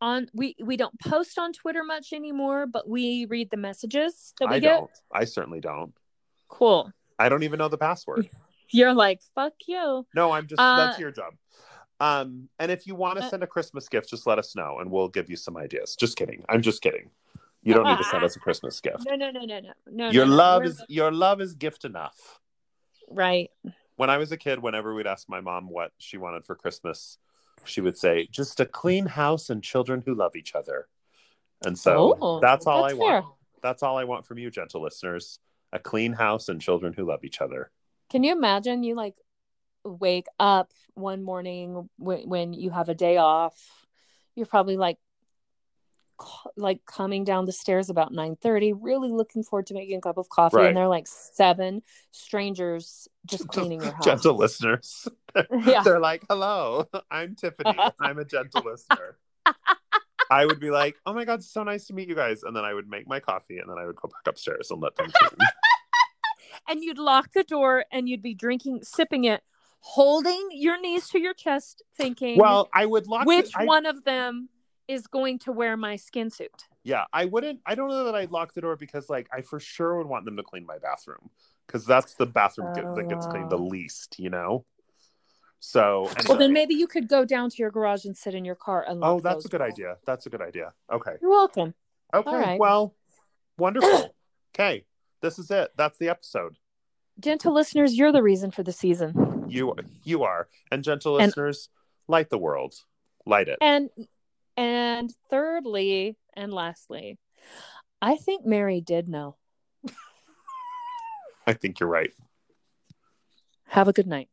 On we we don't post on Twitter much anymore, but we read the messages that we I get. don't. I certainly don't. Cool. I don't even know the password. You're like fuck you. No, I'm just, Uh, that's your job. Um, and if you want to uh, send a Christmas gift, just let us know and we'll give you some ideas. Just kidding. I'm just kidding. You don't need to send us a Christmas gift. No no no no no no. Your no, love is your love is gift enough. right. When I was a kid, whenever we'd ask my mom what she wanted for Christmas, she would say, "Just a clean house and children who love each other." And so Oh, that's all that's I fair. want. That's all I want from you, gentle listeners: a clean house and children who love each other. Can you imagine you like wake up one morning when, when you have a day off? You're probably like like coming down the stairs about 9:30, really looking forward to making a cup of coffee Right. and they're like seven strangers just cleaning your house. Gentle listeners. Yeah. They're like, hello, I'm Tiffany. I'm a gentle listener. I would be like, oh my God, so nice to meet you guys. And then I would make my coffee and then I would go back upstairs and let them clean. And you'd lock the door and you'd be drinking sipping it holding your knees to your chest thinking well, I would lock which the, I, one of them is going to wear my skin suit. Yeah, I wouldn't. I don't know that I'd lock the door because, like, I for sure would want them to clean my bathroom because that's the bathroom get, that gets cleaned the Oh. least, you know. So, Well, then maybe you could go down to your garage and sit in your car and. oh, that's a good doors. idea. That's a good idea. Okay. You're welcome. Okay. right. Well, wonderful. okay, this is it. That's the episode. Gentle listeners, you're the reason for the season. You you are, and gentle And- listeners, light the world, light it. And and thirdly and lastly, I think Mary did know. I think you're right. Have a good night.